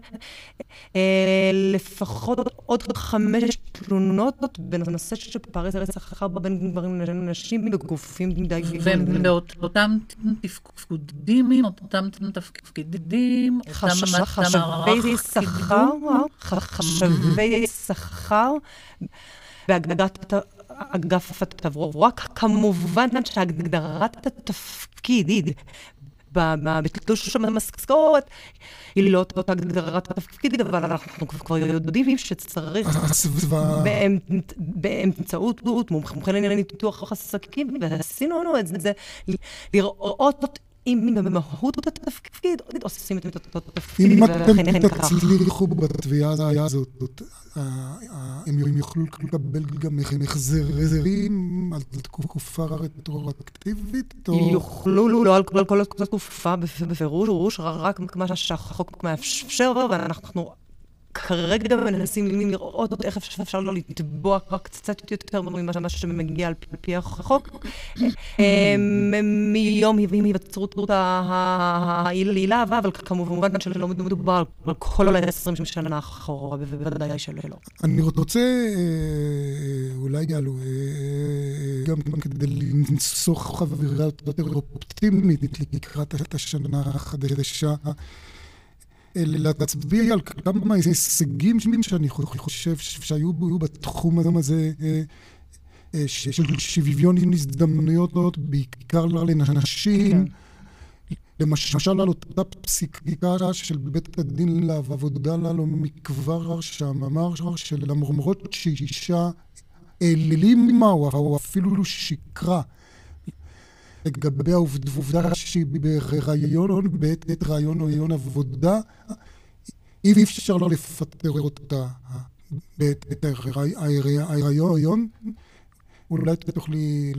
לפחות עוד חמש תלונות בנושא של פערי שכר בין גברים לנשים בגופים די. ובאותם תפקודים, אותם תפקידים, חשבי שכר, חשבי שכר, בהגדרת אגף התברואה, כמובן שהגדרת התפקיד בתלוש המשכורת היא לא אותה הגדרת התפקיד, אבל אנחנו כבר יודעים שצריך באמצעות מומחים לענייני ניתוח עסקים, ועשינו את זה, לראות אם במהות התפקיד עושים את אותו תפקיד, אם אתם תצליחו בתביעה הזאת, הם יוכלו לקבל גם החזרים על תקופה רטרואקטיבית? יוכלו, לא על כל התקופה בפירוש, רק מה שהחוק מאפשר, ואנחנו... כרגע מנסים לראות איך אפשר לא לתבוע רק קצת יותר ממה שמגיע על פי החוק. מיום היווצרות העילה, אבל כמובן שלא מדובר על כל ה-20 שנה אחורה, בוודאי שלא. אני רוצה, אולי יעלו, גם כדי לנסוך חבירה יותר אופטימית לקראת השנה החדשה. להצביע על כמה הישגים שאני חושב שהיו בתחום הזה של שוויון הזדמנויות, בעיקר לנשים. למשל על אותה פסיקה של בית הדין לעבודה לנו מכבר שם, אמר שלמרות שאישה העלימה או אפילו שיקרה לגבי העובדה שהיא בהיריון, בעת רעיון או רעיון עבודה, אי אפשר לא לפטר אותה בעת ההיריון. אולי תוכלי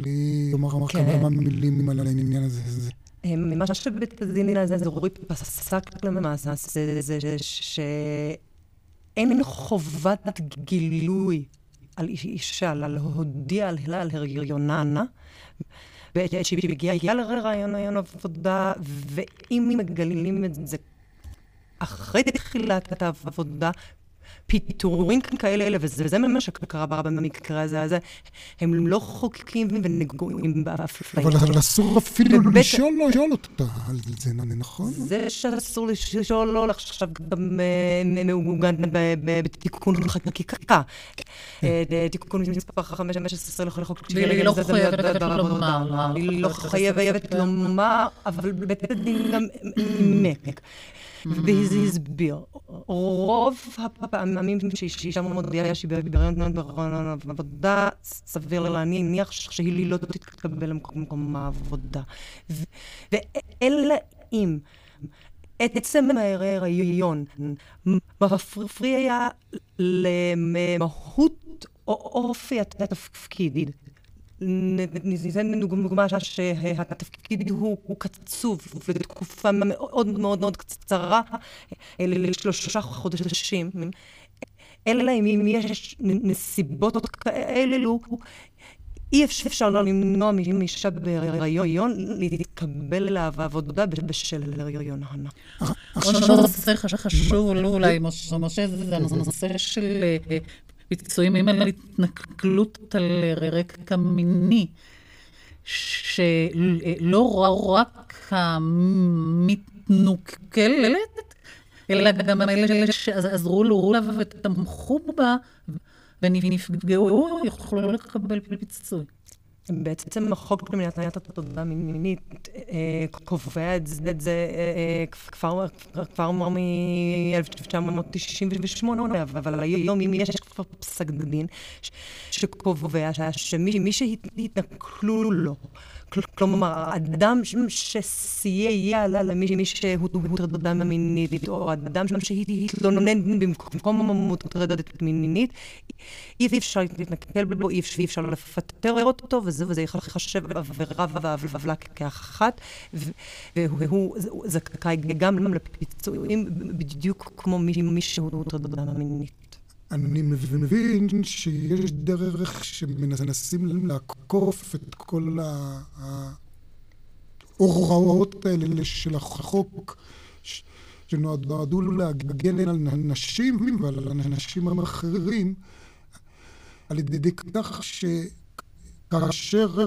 לומר כמה מילים על העניין הזה. ממה שבית הדין האזורי פסק למעשה, זה שאין חובת גילוי על אישה, להודיע על הריוננה. בעת שהיא מגיעה לרעיון עבודה, ואם מגלים את זה אחרי תחילת העבודה, פיטורים כאלה, וזה מה שקרה במקרה הזה, הזה, הם לא חוקקים ונגועים באפליה. אבל אסור אפילו לשאול אותה על זה, נכון? זה שאסור לשאול, לא עכשיו גם מעוגן בתיקון חקיקה. תיקון מספר 15 לחוק והיא לא חייבת לומר. היא לא חייבת לומר, אבל בית הדין גם נימק. והסביר. רוב הפעמים שאישה מודיעה שהיא בהיריון בעבודה, סביר להניח שהיא לא תתקבל למקום העבודה. ואלא אם עצם ההיריון מפריע למהות או אופי התפקיד. ניתן דוגמה שהתפקיד הוא קצוב לתקופה מאוד מאוד מאוד קצרה, לשלושה חודשים. אלא אם יש נסיבות כאלו, אי אפשר לא למנוע מאישה בהיריון להתקבל לעבודה בשל הריון ההנה. עוד נושא חשוב אולי, משה, זה הנושא של ביצועים על התנכלות על רקע מיני, שלא רק המתנוכלת, אלא גם אלה שעזרו לו ותמכו בה ונפגעו, יוכלו לקבל פיצוי. בעצם החוק למניעת התודעה מינית אה, קובע את זה, את זה כבר, כבר מ-1998, אבל היום אם יש כבר פסק דין שקובע שמי שהתנכלו לו כלומר, אדם שסייע למי שהוא הוטרדה מינית, או אדם שהתלונן במקום מוטרדת מינית, אי אפשר להתנכל בו, אי אפשר לפטר אותו, וזה ייחשב עבירה ועוולה כאחת, והוא זכאי גם לפיצויים בדיוק כמו מי שהוא הוטרדה מינית. אני מבין שיש דרך שמנסים לעקוף את כל ההוראות האלה של החוק שנועדו להגן על נשים ועל אנשים אחרים על ידי כך שכאשר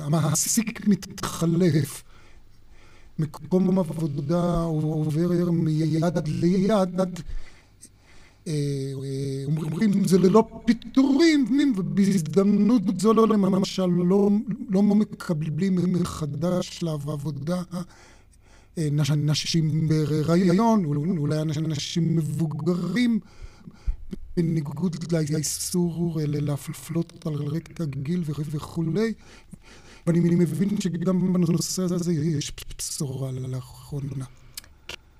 המעסיק מתחלף מקום עבודה עובר מיד ליד אומרים זה ללא פיטורים, ובהזדמנות זו לא למשל לא, מקבלים מחדש לעבודה נשים בהיריון, אולי אנשים מבוגרים, בניגוד לאיסור להפלות על רקע גיל וכולי. ואני מבין שגם בנושא הזה יש בשורה לאחרונה.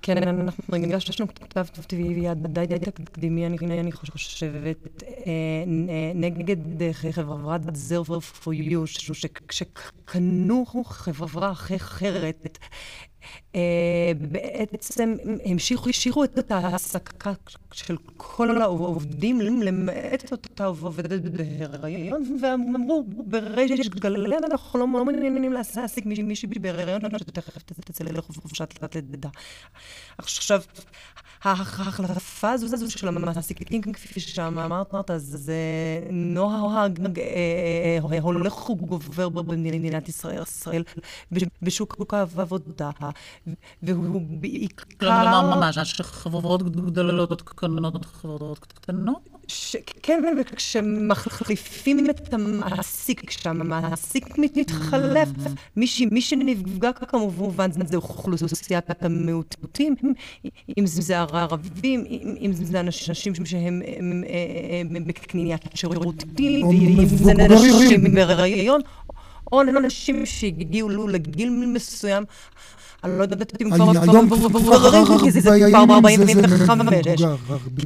כן, אנחנו הגשנו כתב טבעי די די תקדימי, אני חושבת, נגד חברת Zero for You, שקנו חברה אחרת, בעצם המשיכו, השאירו את ההעסקה של כל העובדים, למעט אותה עובדת בהיריון, ואמרו, בריש גלי אנחנו לא מעוניינים להעסיק מישהי בהיריון, שתכף תצא לחופשת לידה. עכשיו, ההחלפה הזו של המעסיקים, כפי שאמרת, זה נוהג הולך וגובר במדינת ישראל, בשוק העבודה. והוא בעיקר... כלומר, ממש, שחברות גדולות קונות חברות קטנות? כן, וכשמחליפים את המעסיק, כשהמעסיק מתחלף, מי שנפגע כמובן זה אוכלוסיית המיעוטים, אם זה הערבים, אם זה אנשים שהם בקניית שירותים, ואם זה נשים בהיריון, או אנשים שהגיעו לגיל מסוים. אני לא יודעת אם כבר מבוגרים, כי זה כבר ב-45.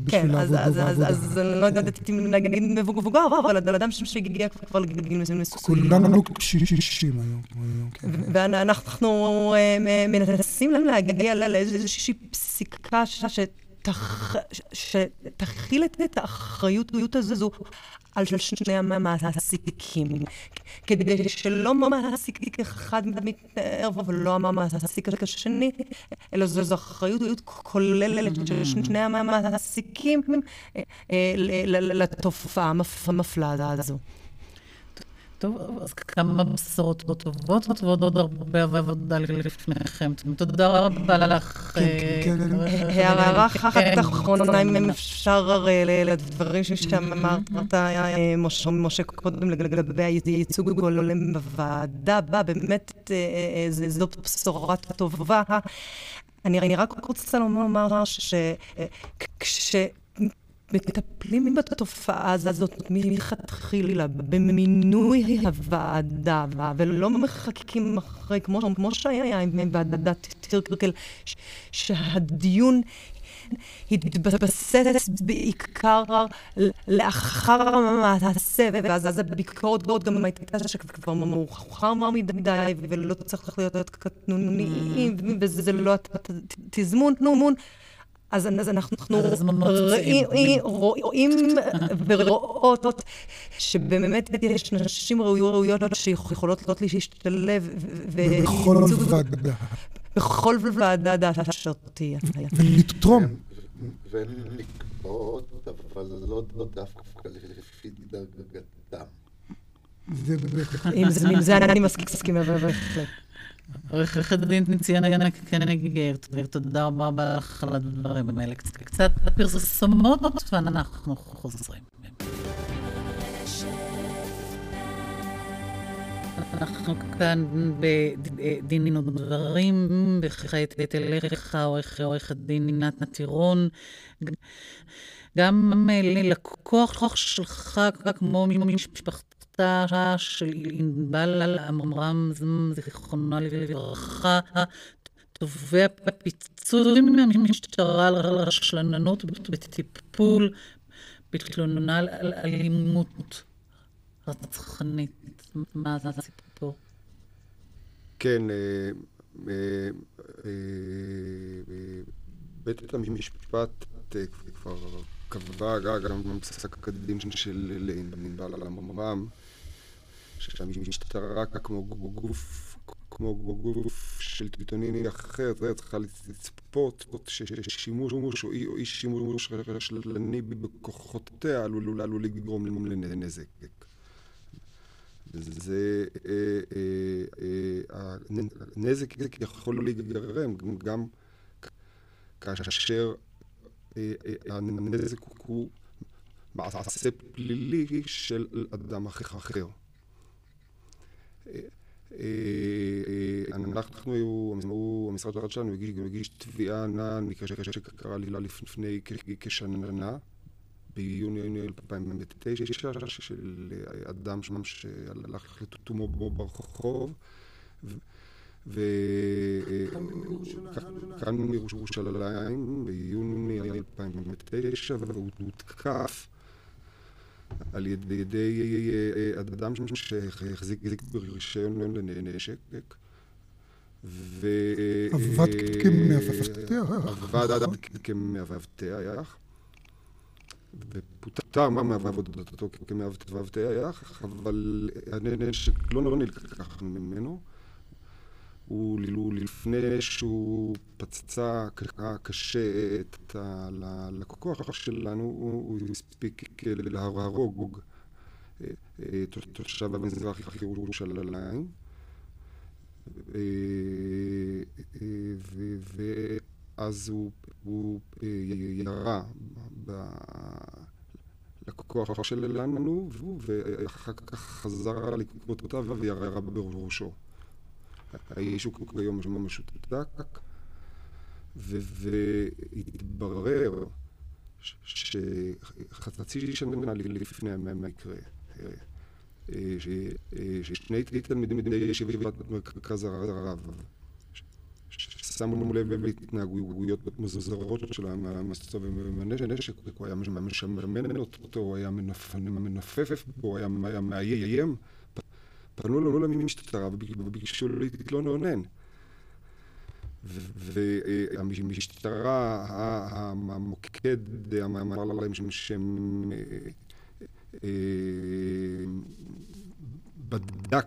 כן, אז אני לא יודעת אם להגיד מבוגר, אבל אדם שהגיע כבר לגיל מסוים. כולנו קשישים היום. ואנחנו מנסים להגיע לאיזושהי פסיקה שתכיל את האחריות הזו על שני המעסיקים, כדי שלא מעסיק אחד מתנער ולא המעסיק השני, אלא זו אחריות כוללת של שני המעסיקים לתופעה המפלה הזו. טוב, אז כמה בשורות טובות ועוד עוד הרבה עבודה לפניכם. תודה רבה לך. הערה אחת אחרונה, אם אפשר לדברים שאמרת, משה, קודם לגבי הייצוג הולם בוועדה, באמת זו בשורה טובה. אני רק רוצה לומר שכש... מטפלים בתופעה הזאת מלכתחילה, במינוי הוועדה, ולא מחכים אחרי, כמו, כמו שהיה עם ועדת טירקל, שהדיון התבסס בעיקר לאחר המעשה, ואז הביקורת גם הייתה שכבר מאוחר מדי, ולא צריך להיות קטנוניים, וזה לא התזמון, נו, אז, אז אנחנו רואים ורואות שבאמת יש נשים ראויות שיכולות להשתלב. בכל ועדה. בכל ועדה אשר תהיה. ולתרום. ולקבעות, אבל לא דווקא לפי דרגתם. עם זה אני מסכימה בהחלט. עורכת הדין ציונה קנגר, תודה רבה לך על הדברים האלה. קצת פרסומות ואנחנו חוזרים. אנחנו כאן בדין ודברים, וכעת אליך, עורך הדין עינת נטירון. גם ללקוח שלך, כמו משפחתה של ענבל עמרם, זיכרונה לברכה, תובע פיצויים מהמשטרה על רשלננות בטיפול בתלונה על אלימות רצחנית. מה זה הסיפור כן, אה, אה, אה, בית המשפט כבר קבע גם פסק הדין של ענבל עמרם. שהמשטרה כמו גוף, כמו גוף של טיטוני אחר, זה צריכה לצפות ששימוש או אי, או אי שימוש רשלני בכוחותיה עלול, עלול לגרום לנזק. זה, אה, אה, אה, הנזק יכול להיגרם גם כאשר הנזק הוא מעשה פלילי של אדם אחר. אנחנו, המשרד הרד שלנו הגיש תביעה נען מקרה שקרה לי לפני כשנה, ביוני 2009, של אדם שם שהלך לתומו בו ברחוב. וכאן מירושלים ביוני 2009, והוא הותקף על ידי אה, אדם שהחזיק ברישיון לנשק. ו... אה, עבד כמאבטח. עבד כמאבטח. ופוטר מעבודתו כמאבטח, אבל הנשק לא, לא נלקח ממנו. הוא לפני שהוא פצצה קשה את הלקוח שלנו, הוא הספיק להרוג אה, אה, תושב המזרח ירושלים. אה, ואז הוא ירה בלקוח שלנו, ואחר כך חזר לקרוא אותה וירה בראשו. העישוק היום ממש הוצדק, והתברר שחצי שנה לפני המקרה, אה, אה, ששני תלמידים מדי ישיבת מרכז הרב ששמו לב להתנהגויות מזוזרות של המסצוב עם הנשק, הוא היה משמן אותו, הוא היה מנפף בו, הוא היה מאיים. פנו אלינו למשטרה לא וביקשו להתלונן. והמשטרה, המוקד אמר להם שהם אה, אה, בדק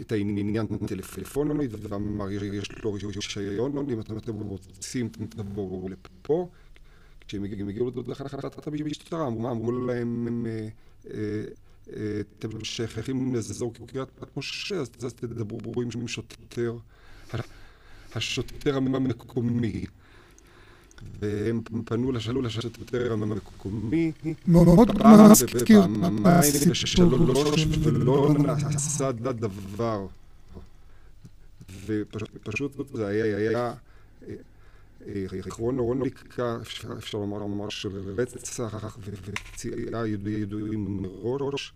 את העניין הטלפונומי, ואמר יש לו רישיון, אם אתם רוצים תבואו לפה. כשהם הגיעו להחלטת המשטרה אמרו להם אה, אתם שייכים לאזור קריית משה, אז תדברו ברורים עם שוטר, השוטר המקומי. והם פנו לשאלו לשוטר המקומי. מאוד מזכיר פעמיים ושלוש, ולא נעשה דבר. ופשוט זה היה... כרונוליקה, אפשר לומר, של רצח ופציעה ידועים מראש.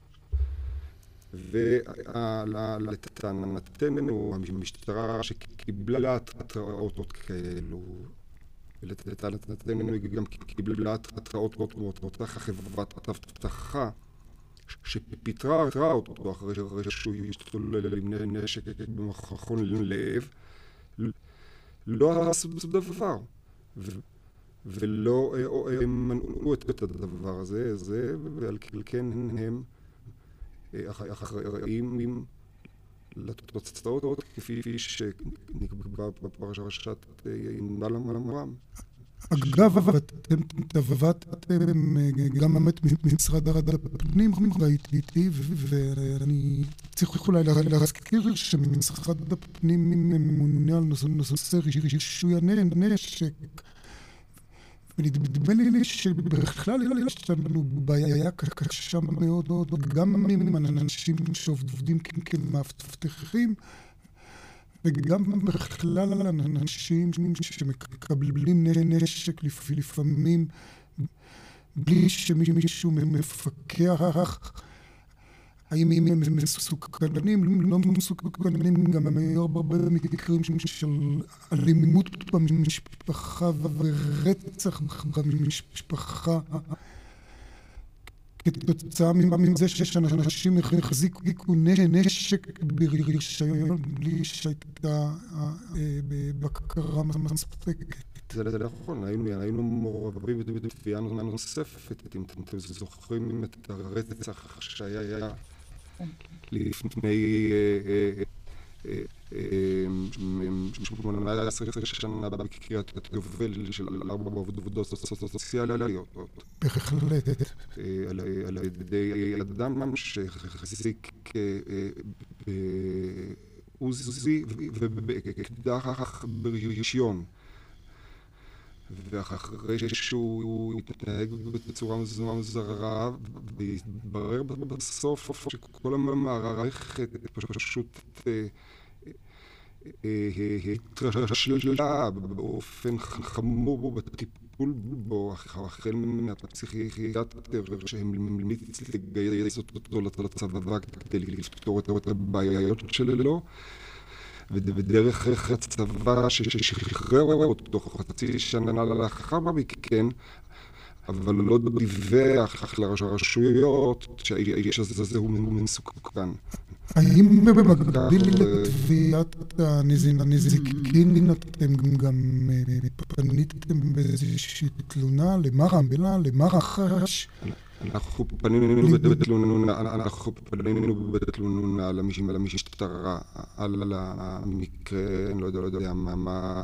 ולטענתנו, המשטרה שקיבלה התראות כאלו, ולטענתנו היא גם קיבלה התראות מאותה חברת אבטחה שפיטרה אותו אחרי שהוא השתולל עם נשק במכון לב, לא עשו בסוף דבר. ולא אה, אה, מנעו את הדבר הזה, זה, ועל כן, כן הם אה, אחראים לתוצאות כפי שנקבע בפרשת מעל אמרם. אגב, אתם תבעתם אה, גם באמת ממשרד הפנים, ראיתי איתי, ואני צריך אולי להזכיר שמשרד הפנים ממונה על נושא רישוי הנשק. ונדמה לי שבכלל יש לנו בעיה קשה מאוד, גם עם אנשים שעובדים כמאבטחים. וגם בכלל אנשים שמקבלים נשק לפעמים בלי שמישהו מפקח. האם הם מסוכנים, לא מסוכנים, גם היו הרבה מקרים של אלימות במשפחה ורצח במשפחה. כתוצאה מזה שאנשים החזיקו נשק ברישיון בלי שהייתה בקרה מספקת. זה נכון, היינו מעורבים בתביעה נוספת, אם אתם זוכרים את הרצח שהיה לפני 18 שנה בקריאת יובל של ארבע עבודות סוציאליות. בהחלט. על ידי אדם שהחזיק עוזי ובאקדח ברישיון. ואחרי שהוא התנהג בצורה מוזרה, והתברר בסוף שכל המערכת פשוט התרשלה באופן חמור בטיפול בו, החל מהפסיכיאטר שהמליץ לגייס אותו לצבא כדי לפתור את הבעיות שלו. ודרך הצבא ששחרר אותו חצי שנה לאחר מכן, אבל לא דיווח לרשויות שהאיש הזה הוא מסוכן. האם במקביל לתביעת הנזיקין אתם גם פניתם באיזושהי תלונה למר"ם, למר"חש? אנחנו פנינו בתלונה, אנחנו פנינו בתלונה למשטרה על המקרה, אני לא יודע מה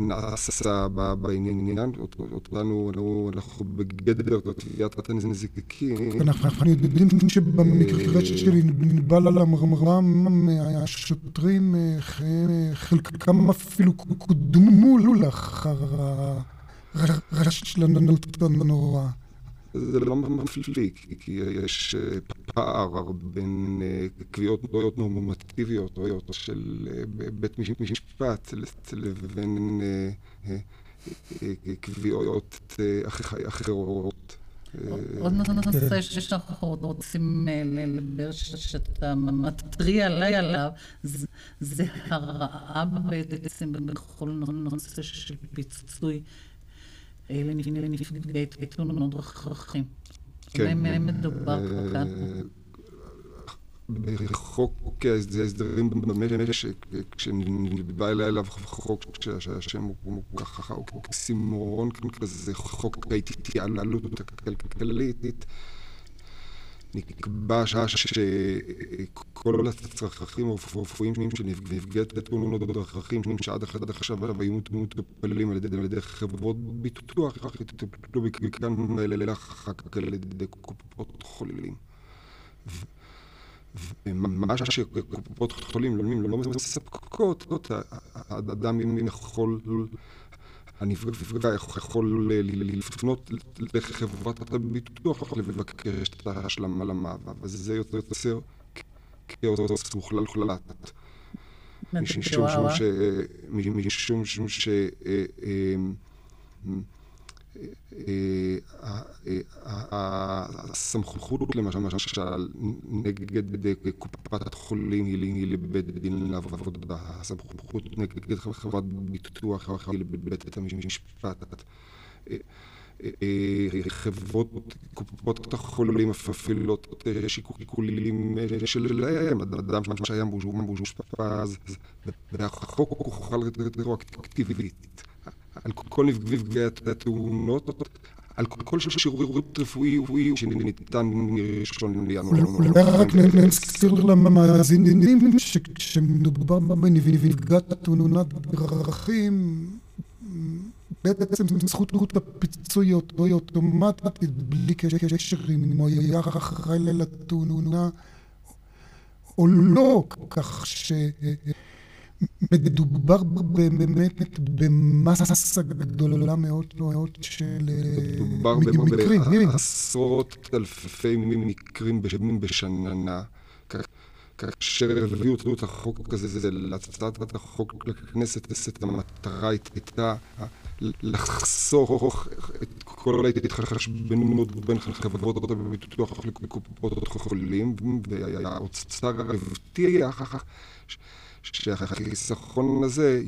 נעשה בעניין, אותנו, אנחנו בגדר תביעת הנזיקין. אנחנו יודעים שבמקרה שלי נבל המרמרם, השוטרים, חלקם אפילו קודמו לאחר הרשלנות הנוראה. זה לא מפליא, כי יש פער בין קביעות נורמטיביות של בית משפט לבין קביעות אחרות. עוד נושא שאנחנו רוצים לדבר, שאתה מתריע עליו, זה הרעה בעצם בכל נושא של פיצוי. לנפגעי תאונות דרכים. כן. מהם מדובר כאן? בחוק ההסדרים במשק, כשנקבע אליו חוק שהשם הוא ככה אוקסימורון כזה, חוק ההתייעלות הכלכלית, נקבע שכל הצרכים הרפואיים של נפגעי תאונות דרכים שעד עכשיו היו מטופלים על ידי חברות ביטוח, יטופלו מכאן ואילך על ידי קופות חולים. ומה שקופות חולים לא מספקות, האדם יכול הנפגע יכול לפנות לחברת הביטוח ולבקש את ההשלמה למעבר, וזה יוצר כאוס מוחלט. משום ש... הסמכות למשל נגד קופת חולים היא לבית דין לעבודה, הסמכות נגד חברת ביטוח היא לבית המשפט. חברות, קופות החולים מפעילות שיקולים שלהם, אדם שהיה מאושפז, והחוק הוחל רטרואקטיבית. על כל נפגעי התאונות, על כל שירות רפואי שניתן מראשון לינואר. אולי רק נזכיר למאזינים שכשמדובר בנפגעת תאונת דרכים, בעצם זכות הפיצוי היא אוטומטית בלי קשר אם הוא היה אחראי לתאונה או לא, כך ש... מדובר באמת במסה גדולה מאוד מאוד של מקרים. מדובר בעשרות אלפי מקרים בשנה. כאשר הביאו את החוק הזה, להצעת החוק לכנסת, המטרה הייתה לחסוך את כל ההתחשבנות בין חברות הביטוח לקופות החולים, והאוצר הבטיח שהחיסכון הזה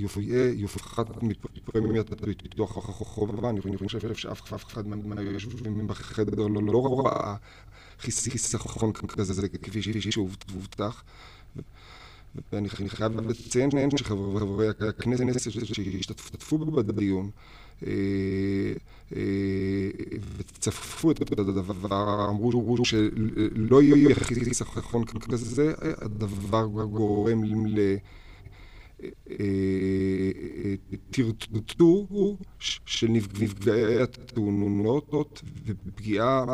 יופחת מפרמיית הביטוח החובה. אני חושב שאף אחד מהיושבים בחדר לא ראה חיסכון כזה כפי שהובטח. ואני חייב לציין שחברי הכנסת שהשתתפו בדיון וצפו את הדבר, אמרו שלא יהיה חיסכון כזה, הדבר גורם לטרטור של נפגעי התאונות ופגיעה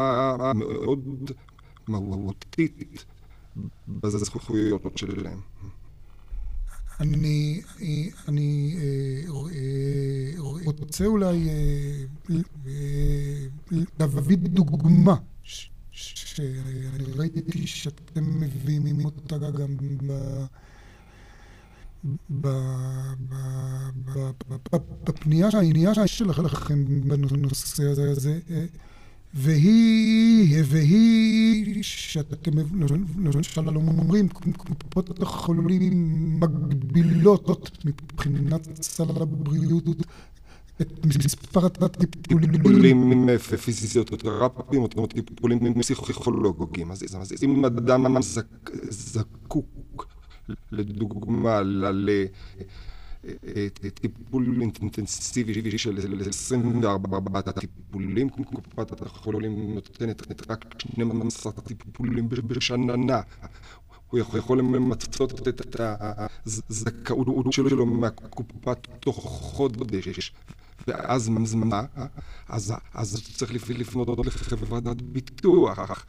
מאוד מהותית בזכויות שלהם. אני, אני רוצה אולי להביא דוגמה שאני ראיתי שאתם מביאים אותה גם בפנייה שלכם בנושא הזה. והיא, והיא, שאתם למשל אומרים, קופות החולים מגבילות מבחינת סל הבריאות את מספר הטיפולים פיזיותרפיים או טיפולים פסיכולוגיים. אז אם אדם זקוק, לדוגמה. טיפול אינטנסיבי של 24 טיפולים, קופת החולים נותנת רק 12 טיפולים בשנה. הוא יכול למצות את הזכאות שלו מהקופה תוך חודש. ואז מה? אז צריך לפנות לחברת ביטוח.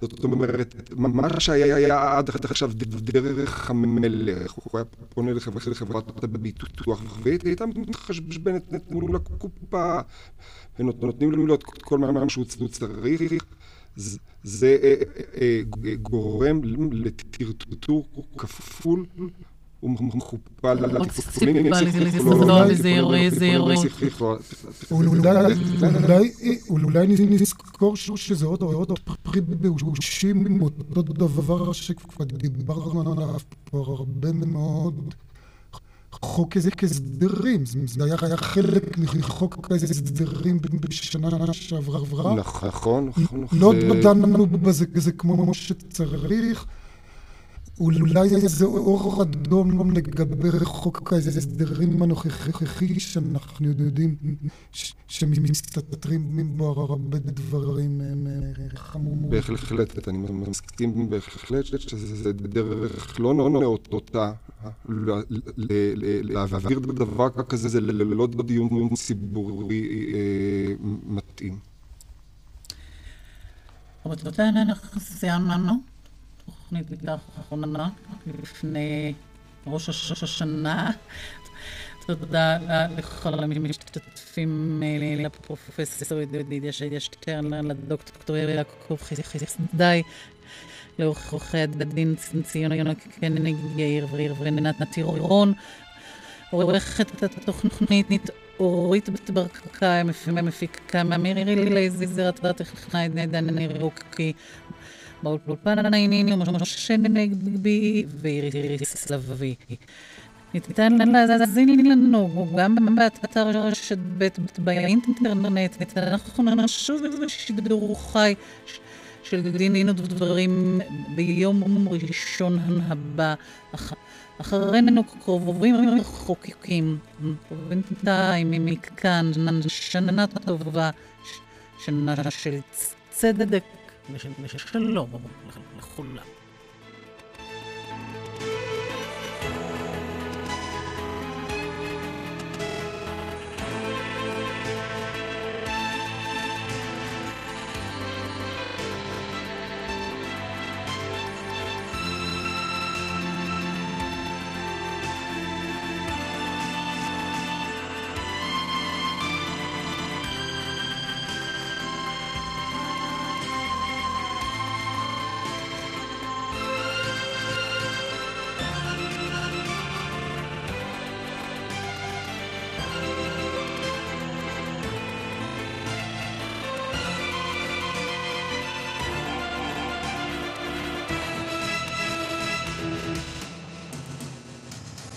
זאת אומרת, מה שהיה עד עכשיו דרך המלך, הוא היה פונה לחברת הביטוח, והיא הייתה מתחשבנת מול הקופה, ונותנים לו את כל מה שהוא צריך. זה גורם לטרטור כפול ומכופל לטיפולים אולי נזכור שזה עוד פרי באושים, אותו דבר שכבר דיברנו עליו כבר הרבה מאוד. חוק איזה כסדרים, זה היה חלק מחוק איזה הסדרים בשנה שעברה. נכון, נכון. לא דנו בזה כמו שצריך. אולי זה אור אדום לגבי חוק ההסדרים הנוכחי שאנחנו יודעים שמסתתרים בו הרבה דברים חמורים. בהחלט, אני מסכים בהחלט שזה דרך לא נאותותה להעביר דבר כזה זה ללא דיון ציבורי מתאים. אבל אתה יודע, אנחנו סיימנו. תוכנית בעיקר האחרונה, לפני ראש השנה. תודה לכל המשתתפים, לפרופסור ידידיה שטרנר, לדוקטור יעקב חסדי, לעורכי הדין ציון קניג, יאיר ורנת נתירון, עורכת את התוכנית אורית ברקאי, מפיקה מירי לייזר, הטכנאי דני רוקי. באולפן העניינים משה נגבי ואיריס לביא. ניתן להאזין לנו גם באתר רשת ב' באינטרנט. אנחנו נשוב בשידור חי של דין ודברים ביום ראשון הבא. אחרינו קרובים רחוקים. בינתיים מכאן שנה טובה, שנה של צדק. ושלום לכולם.